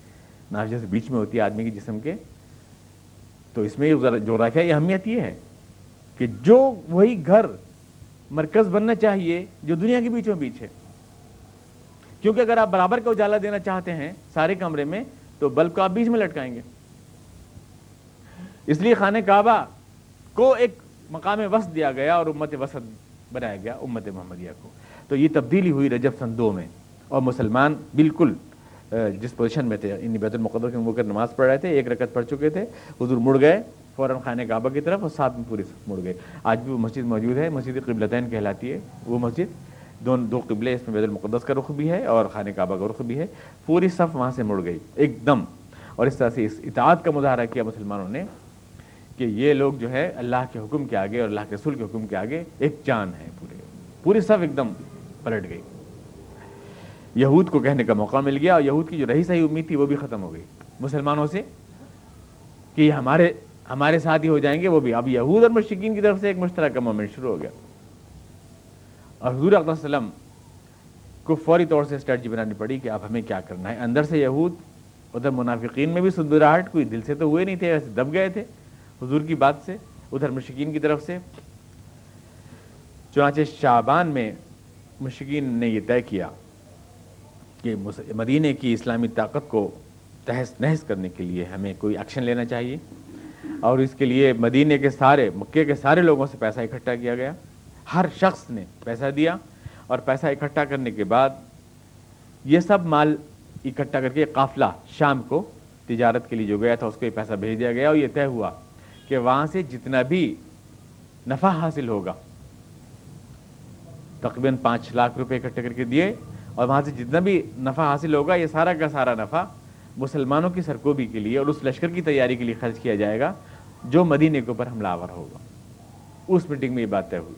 ناف جیسے بیچ میں ہوتی ہے آدمی کے جسم کے۔ تو اس میں جغرافیائی اہمیت یہ ہے کہ جو وہی گھر مرکز بننا چاہیے، جو دنیا کے بیچوں بیچ ہے۔ کیونکہ اگر آپ برابر کا اجالا دینا چاہتے ہیں سارے کمرے میں، تو بلب کو آپ بیچ میں لٹکائیں گے۔ اس لیے خانہ کعبہ کو ایک مقام وسط دیا گیا اور امت وسط بنایا گیا، امت محمدیہ کو۔ تو یہ تبدیلی ہوئی رجب سن دو میں۔ اور مسلمان بالکل جس پوزیشن میں تھے ان بیت المقدس کے کر نماز پڑھ رہے تھے، ایک رکعت پڑھ چکے تھے، حضور مڑ گئے، فوراً خانہ کعبہ کی طرف اور ساتھ میں پوری مڑ گئے۔ آج بھی وہ مسجد موجود ہے، مسجد قبلتین کہلاتی ہے، وہ مسجد۔ دو دو قبلے اس میں بیت المقدس کا رخ بھی ہے اور خانہ کعبہ کا رخ بھی ہے۔ پوری صف وہاں سے مڑ گئی، ایک دم۔ اور اس طرح سے اس اطاعت کا مظاہرہ کیا مسلمانوں نے، کہ یہ لوگ جو ہے، اللہ کے حکم کے آگے اور اللہ کے رسول کے حکم کے آگے ایک جان ہے پورے۔ پوری صف ایک دم پلٹ گئی۔ یہود کو کہنے کا موقع مل گیا اور یہود کی جو رہی صحیح امید تھی وہ بھی ختم ہو گئی۔ مسلمانوں سے کہ یہ ہمارے ہمارے ساتھ ہی ہو جائیں گے، وہ بھی۔ اب یہود اور مشکین کی طرف سے ایک مشترکہ مومنٹ شروع ہو گیا۔ اور حضور اقدام وسلم کو فوری طور سے اسٹریٹجی بنانی پڑی کہ اب ہمیں کیا کرنا ہے۔ اندر سے یہود، ادھر منافقین میں بھی سندراہٹ، کوئی دل سے تو ہوئے نہیں تھے، ایسے دب گئے تھے حضور کی بات سے۔ ادھر مشکین کی طرف سے۔ چنانچہ شعبان میں مشکین نے یہ طے کیا۔ کہ مدینہ کی اسلامی طاقت کو تحس نحس کرنے کے لیے ہمیں کوئی ایکشن لینا چاہیے۔ اور اس کے لیے مدینہ کے سارے، مکے کے سارے لوگوں سے پیسہ اکٹھا کیا گیا۔ ہر شخص نے پیسہ دیا اور پیسہ اکٹھا کرنے کے بعد یہ سب مال اکٹھا کر کے قافلہ شام کو تجارت کے لیے جو گیا تھا اس کو یہ پیسہ بھیج دیا گیا۔ اور یہ طے ہوا کہ وہاں سے جتنا بھی نفع حاصل ہوگا، تقریباً پانچ لاکھ روپے اکٹھے کر کے دیے۔ اور وہاں سے جتنا بھی نفع حاصل ہوگا، یہ سارا کا سارا نفع مسلمانوں کی سرکوبی کے لیے اور اس لشکر کی تیاری کے لیے خرچ کیا جائے گا، جو مدینے کے اوپر حملہ آور ہوگا۔ اس میٹنگ میں یہ بات طے ہوئی۔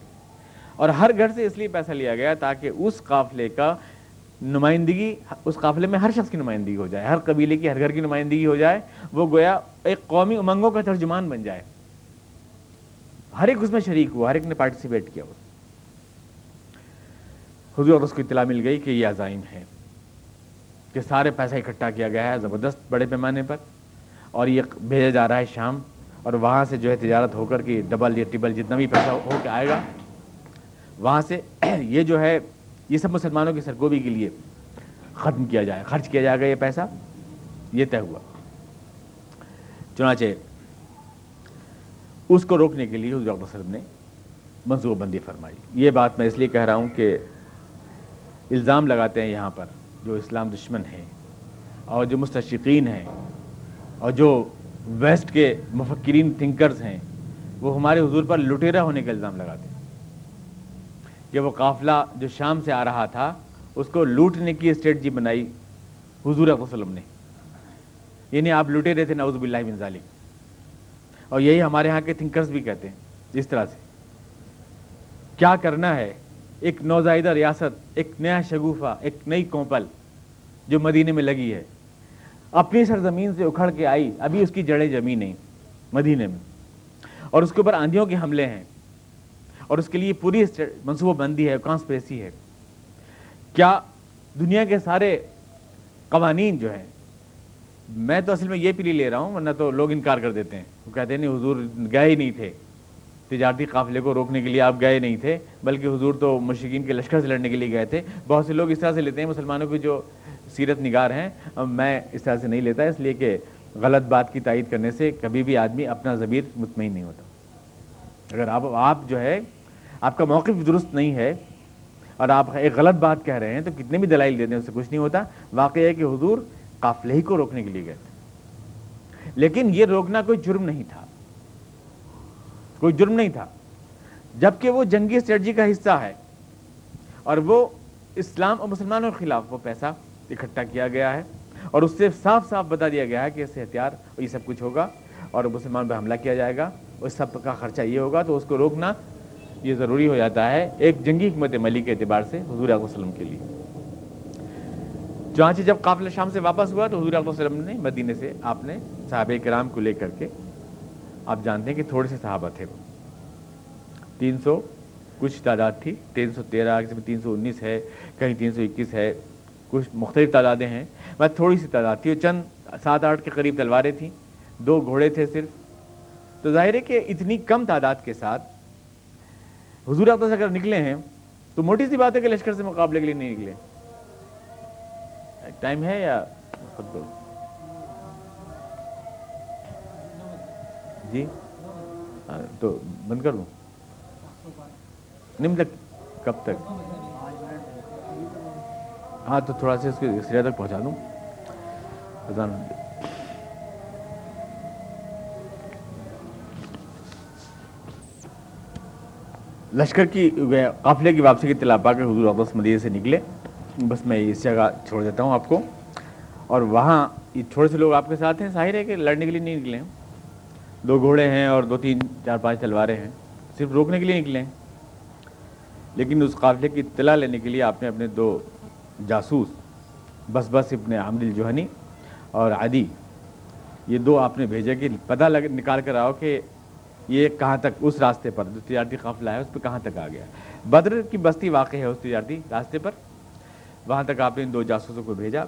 اور ہر گھر سے اس لیے پیسہ لیا گیا تاکہ اس قافلے کا نمائندگی، اس قافلے میں ہر شخص کی نمائندگی ہو جائے، ہر قبیلے کی، ہر گھر کی نمائندگی ہو جائے، وہ گویا ایک قومی امنگوں کا ترجمان بن جائے۔ ہر ایک اس میں شریک ہوا، ہر ایک نے پارٹیسپیٹ کیا ہوا۔ حضور اور اس کو اطلاع مل گئی کہ یہ عزائم ہے کہ سارے پیسہ اکٹھا کیا گیا ہے زبردست بڑے پیمانے پر، اور یہ بھیجا جا رہا ہے شام، اور وہاں سے جو ہے تجارت ہو کر کے ڈبل یا ٹبل جتنا بھی پیسہ ہو کے آئے گا۔ وہاں سے یہ جو ہے، یہ سب مسلمانوں کی سرگوبی کے لیے ختم کیا جائے، خرچ کیا جائے گا یہ پیسہ۔ یہ طے ہوا۔ چنانچہ اس کو روکنے کے لیے ڈاکٹر صاحب نے منصوبہ بندی فرمائی۔ یہ بات میں اس لیے کہہ رہا ہوں کہ الزام لگاتے ہیں یہاں پر، جو اسلام دشمن ہیں اور جو مستشقین ہیں اور جو ویسٹ کے مفکرین تھنکرز ہیں، وہ ہمارے حضور پر لٹیرا ہونے کا الزام لگاتے ہیں۔ کہ وہ قافلہ جو شام سے آ رہا تھا، اس کو لوٹنے کی اسٹریٹجی بنائی حضور وسلم نے۔ یعنی آپ لوٹے رہے تھے، نعوذ باللہ بن ظالم اور یہی ہمارے ہاں کے تھنکرز بھی کہتے ہیں، اس طرح سے۔ کیا کرنا ہے؟ ایک نوزائیدہ ریاست، ایک نیا شگوفہ، ایک نئی کوپل جو مدینے میں لگی ہے۔ اپنی سرزمین سے اکھڑ کے آئی، ابھی اس کی جڑیں جمی نہیں مدینے میں۔ اور اس کے اوپر آندھیوں کے حملے ہیں۔ اور اس کے لیے پوری منصوبہ بندی ہے کانسپریسی ہے۔ کیا دنیا کے سارے قوانین جو ہیں، میں تو اصل میں یہ پیلی لے رہا ہوں، ورنہ تو لوگ انکار کر دیتے ہیں۔ وہ کہتے ہیں نہیں، حضور گئے ہی نہیں تھے۔ تجارتی قافلے کو روکنے کے لیے آپ گئے نہیں تھے، بلکہ حضور تو مشکین کے لشکر سے لڑنے کے لیے گئے تھے۔ بہت سے لوگ اس طرح سے لیتے ہیں، مسلمانوں کی جو سیرت نگار ہیں، میں اس طرح سے نہیں لیتا، اس لیے کہ غلط بات کی تائید کرنے سے کبھی بھی آدمی اپنا ضمیر مطمئن نہیں ہوتا۔ اگر آپ آپ جو ہے، آپ کا موقف درست نہیں ہے اور آپ ایک غلط بات کہہ رہے ہیں، تو کتنے بھی دلائل دیتے ہیں اس سے کچھ نہیں ہوتا۔ واقعہ ہے کہ حضور قافلے ہی کو روکنے کے لیے گئے تھے۔ لیکن یہ روکنا کوئی جرم نہیں تھا۔ کوئی جرم نہیں تھا۔ جبکہ وہ جنگی اسٹریٹجی کا حصہ ہے اور وہ اسلام اور مسلمانوں کے خلاف وہ پیسہ اکٹھا کیا گیا ہے اور اس سے صاف صاف بتا دیا گیا ہے کہ اس سے ہتھیار یہ سب کچھ ہوگا اور مسلمان پہ حملہ کیا جائے گا۔ اس سب کا خرچہ یہ ہوگا تو اس کو روکنا یہ ضروری ہو جاتا ہے ایک جنگی حکمت عملی کے اعتبار سے حضور علیہ وسلم کے لیے۔ چانچہ جب قافلہ شام سے واپس ہوا تو حضور علیہ وسلم نے مدینے سے آپ نے صحابہ کرام کو لے کر کے آپ جانتے ہیں کہ تھوڑے سے صحابہ تھے تین سو کچھ تعداد تھی، تین سو تیرہ تین سو انیس ہے، کہیں تین سو اکیس ہے، کچھ مختلف تعدادیں ہیں۔ بس تھوڑی سی تعداد تھی چند سات آٹھ کے قریب تلواریں تھیں، دو گھوڑے تھے صرف۔ تو ظاہر ہے کہ اتنی کم تعداد کے ساتھ حضور آپ سے اگر نکلے ہیں، تو موٹی سی بات ہے کہ لشکر سے مقابلے کے لیے نہیں نکلے۔ ٹائم ہے یا خود جی؟ تو بند کر دوں نہیں مطلب کب تک؟ ہاں تو تھوڑا سا اس کے سریا تک پہنچا دوں۔ لشکر کی قافلے کی واپسی کی اطلاع پا کے حضور واپس مدینے سے نکلے۔ بس میں اس جگہ چھوڑ دیتا ہوں آپ کو۔ اور وہاں یہ تھوڑے سے لوگ آپ کے ساتھ ہیں، ظاہر ہے کہ لڑنے کے لیے نہیں نکلے ہیں۔ دو گھوڑے ہیں اور دو تین چار پانچ تلواریں ہیں، صرف روکنے کے لیے نکلے ہیں۔ لیکن اس قافلے کی اطلاع لینے کے لیے آپ نے اپنے دو جاسوس، بس بس ابن عامر الجوہنی اور عادی یہ دو آپ نے بھیجا کہ پتہ لگ، نکال کر آؤ کہ یہ کہاں تک، اس راستے پر جو تجارتی قافلہ ہے، اس پہ کہاں تک آ گیا۔ بدر کی بستی واقع ہے اس تجارتی راستے پر۔ وہاں تک آپ نے ان دو جاسوسوں کو بھیجا۔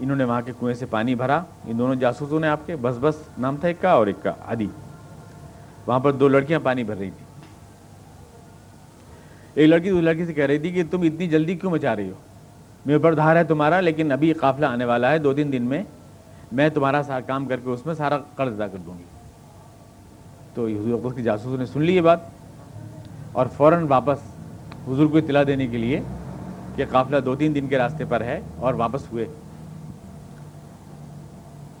انہوں نے وہاں کے کنویں سے پانی بھرا۔ ان دونوں جاسوسوں نے آپ کے بس بس نام تھا ایک کا اور ایک کا عادی۔ وہاں پر دو لڑکیاں پانی بھر رہی تھیں۔ ایک لڑکی اس لڑکی سے کہہ رہی تھی کہ تم اتنی جلدی کیوں مچا رہی ہو؟ میرے اوپر دھار ہے تمہارا، لیکن ابھی قافلہ آنے والا ہے، دو تین دن میں میں تمہارا سارا کام کر کے اس میں سارا قرض ادا کر دوں گی۔ تو حضور کی جاسوسوں نے سن لی یہ بات اور فوراً واپس حضور کو اطلاع دینے کے لیے کہ قافلہ دو تین دن کے راستے پر ہے اور واپس ہوئے۔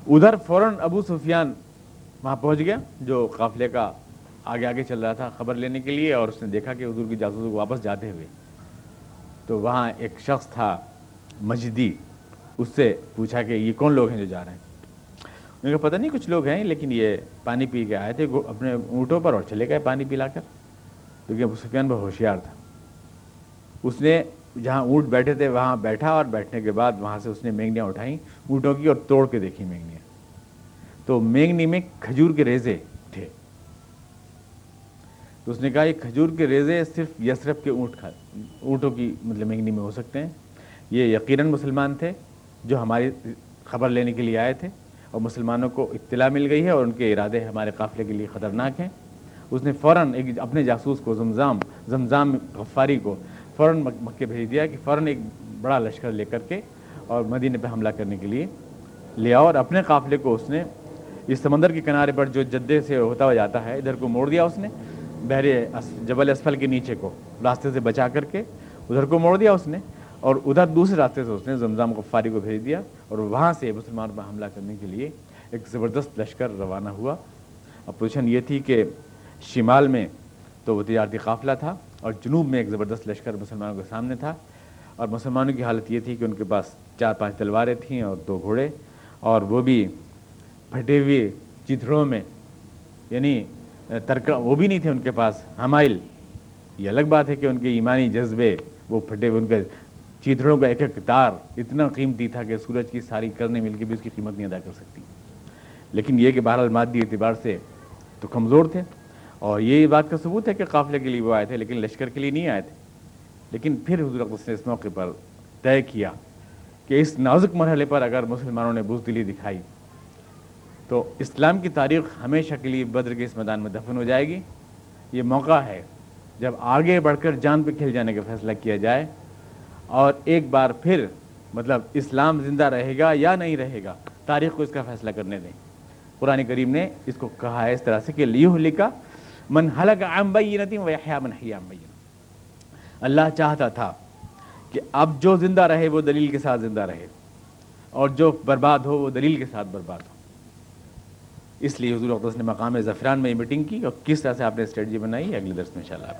ادھر فوراً ابو سفیان وہاں پہنچ گیا، جو قافلے کا آگے آگے چل رہا تھا خبر لینے کے لیے، اور اس نے دیکھا کہ حضور کی جاسوسوں کو واپس جاتے ہوئے۔ تو وہاں ایک شخص تھا، مجدی، اس سے پوچھا کہ یہ کون لوگ ہیں جو جا رہے ہیں؟ انہیں کہا، پتہ نہیں کچھ لوگ ہیں، لیکن یہ پانی پی کے آئے تھے اپنے اونٹوں پر اور چلے گئے پانی پلا کر۔ کیونکہ ابو سفیان بہت ہوشیار تھا۔ اس نے جہاں اونٹ بیٹھے تھے وہاں بیٹھا اور بیٹھنے کے بعد وہاں سے اس نے مینگنیاں اٹھائیں، اونٹوں کی اور توڑ کے دیکھی مینگنیاں۔ تو مینگنی میں کھجور کے ریزے تھے۔ تو اس نے کہا، یہ کھجور کے ریزے صرف یسرف کے اونٹ کھا، اونٹوں کی مطلب مہنگنی میں ہو سکتے ہیں۔ یہ یقیناً مسلمان تھے جو ہماری خبر لینے کے لیے آئے تھے۔ اور مسلمانوں کو اطلاع مل گئی ہے اور ان کے ارادے ہمارے قافلے کے لیے خطرناک ہیں۔ اس نے فوراً ایک اپنے جاسوس کو زمزام زمزام غفاری کو فوراً مکے بھیج دیا کہ فوراً ایک بڑا لشکر لے کر کے اور مدینے پہ حملہ کرنے کے لیے لیا اور اپنے قافلے کو اس نے اس سمندر کے کنارے پر جو جدے سے ہوتا ہوا جاتا ہے، ادھر کو موڑ دیا اس نے، بحر جبل اسفل کے نیچے کو راستے سے بچا کر کے ادھر کو موڑ دیا اس نے اور ادھر دوسرے راستے سے اس نے زمزم غفاری کو بھیج دیا اور وہاں سے مسلمان پر حملہ کرنے کے لیے ایک زبردست لشکر روانہ ہوا۔ اور پوزیشن یہ تھی کہ شمال میں تو وہ تجارتی قافلہ تھا۔ اور جنوب میں ایک زبردست لشکر مسلمانوں کے سامنے تھا اور مسلمانوں کی حالت یہ تھی کہ ان کے پاس چار پانچ تلواریں تھیں اور دو گھوڑے اور وہ بھی پھٹے ہوئے چتھڑوں میں یعنی ترکا وہ بھی نہیں تھے ان کے پاس، حمائل۔ یہ الگ بات ہے کہ ان کے ایمانی جذبے، وہ پھٹے ہوئے، ان کے چیتڑوں کا ایک ایک تار اتنا قیمتی تھا کہ سورج کی ساری کرنے مل کے بھی اس کی قیمت نہیں ادا کر سکتی۔ لیکن یہ کہ بہرحال مادی اعتبار سے تو کمزور تھے۔ اور یہ بات کا ثبوت ہے کہ قافلے کے لیے وہ آئے تھے، لیکن لشکر کے لیے نہیں آئے تھے۔ لیکن پھر حضور اقدس نے اس موقع پر طے کیا کہ اس نازک مرحلے پر اگر مسلمانوں نے بزدلی دکھائی، تو اسلام کی تاریخ ہمیشہ کے لیے بدر کے اس میدان میں دفن ہو جائے گی۔ یہ موقع ہے جب آگے بڑھ کر جان پہ کھل جانے کا فیصلہ کیا جائے اور ایک بار پھر مطلب اسلام زندہ رہے گا یا نہیں رہے گا، تاریخ کو اس کا فیصلہ کرنے دیں۔ قرآن کریم نے اس کو کہا ہے اس طرح سے کہ لیو لکھا من حلق بینتی ویحیا من حیام بین اللہ چاہتا تھا کہ اب جو زندہ رہے وہ دلیل کے ساتھ زندہ رہے اور جو برباد ہو وہ دلیل کے ساتھ برباد ہو۔ اس لیے حضور اقدس نے مقام زفران میں یہ میٹنگ کی اور کس طرح سے آپ نے اسٹریٹجی بنائی اگلے درس میں ان شاء اللہ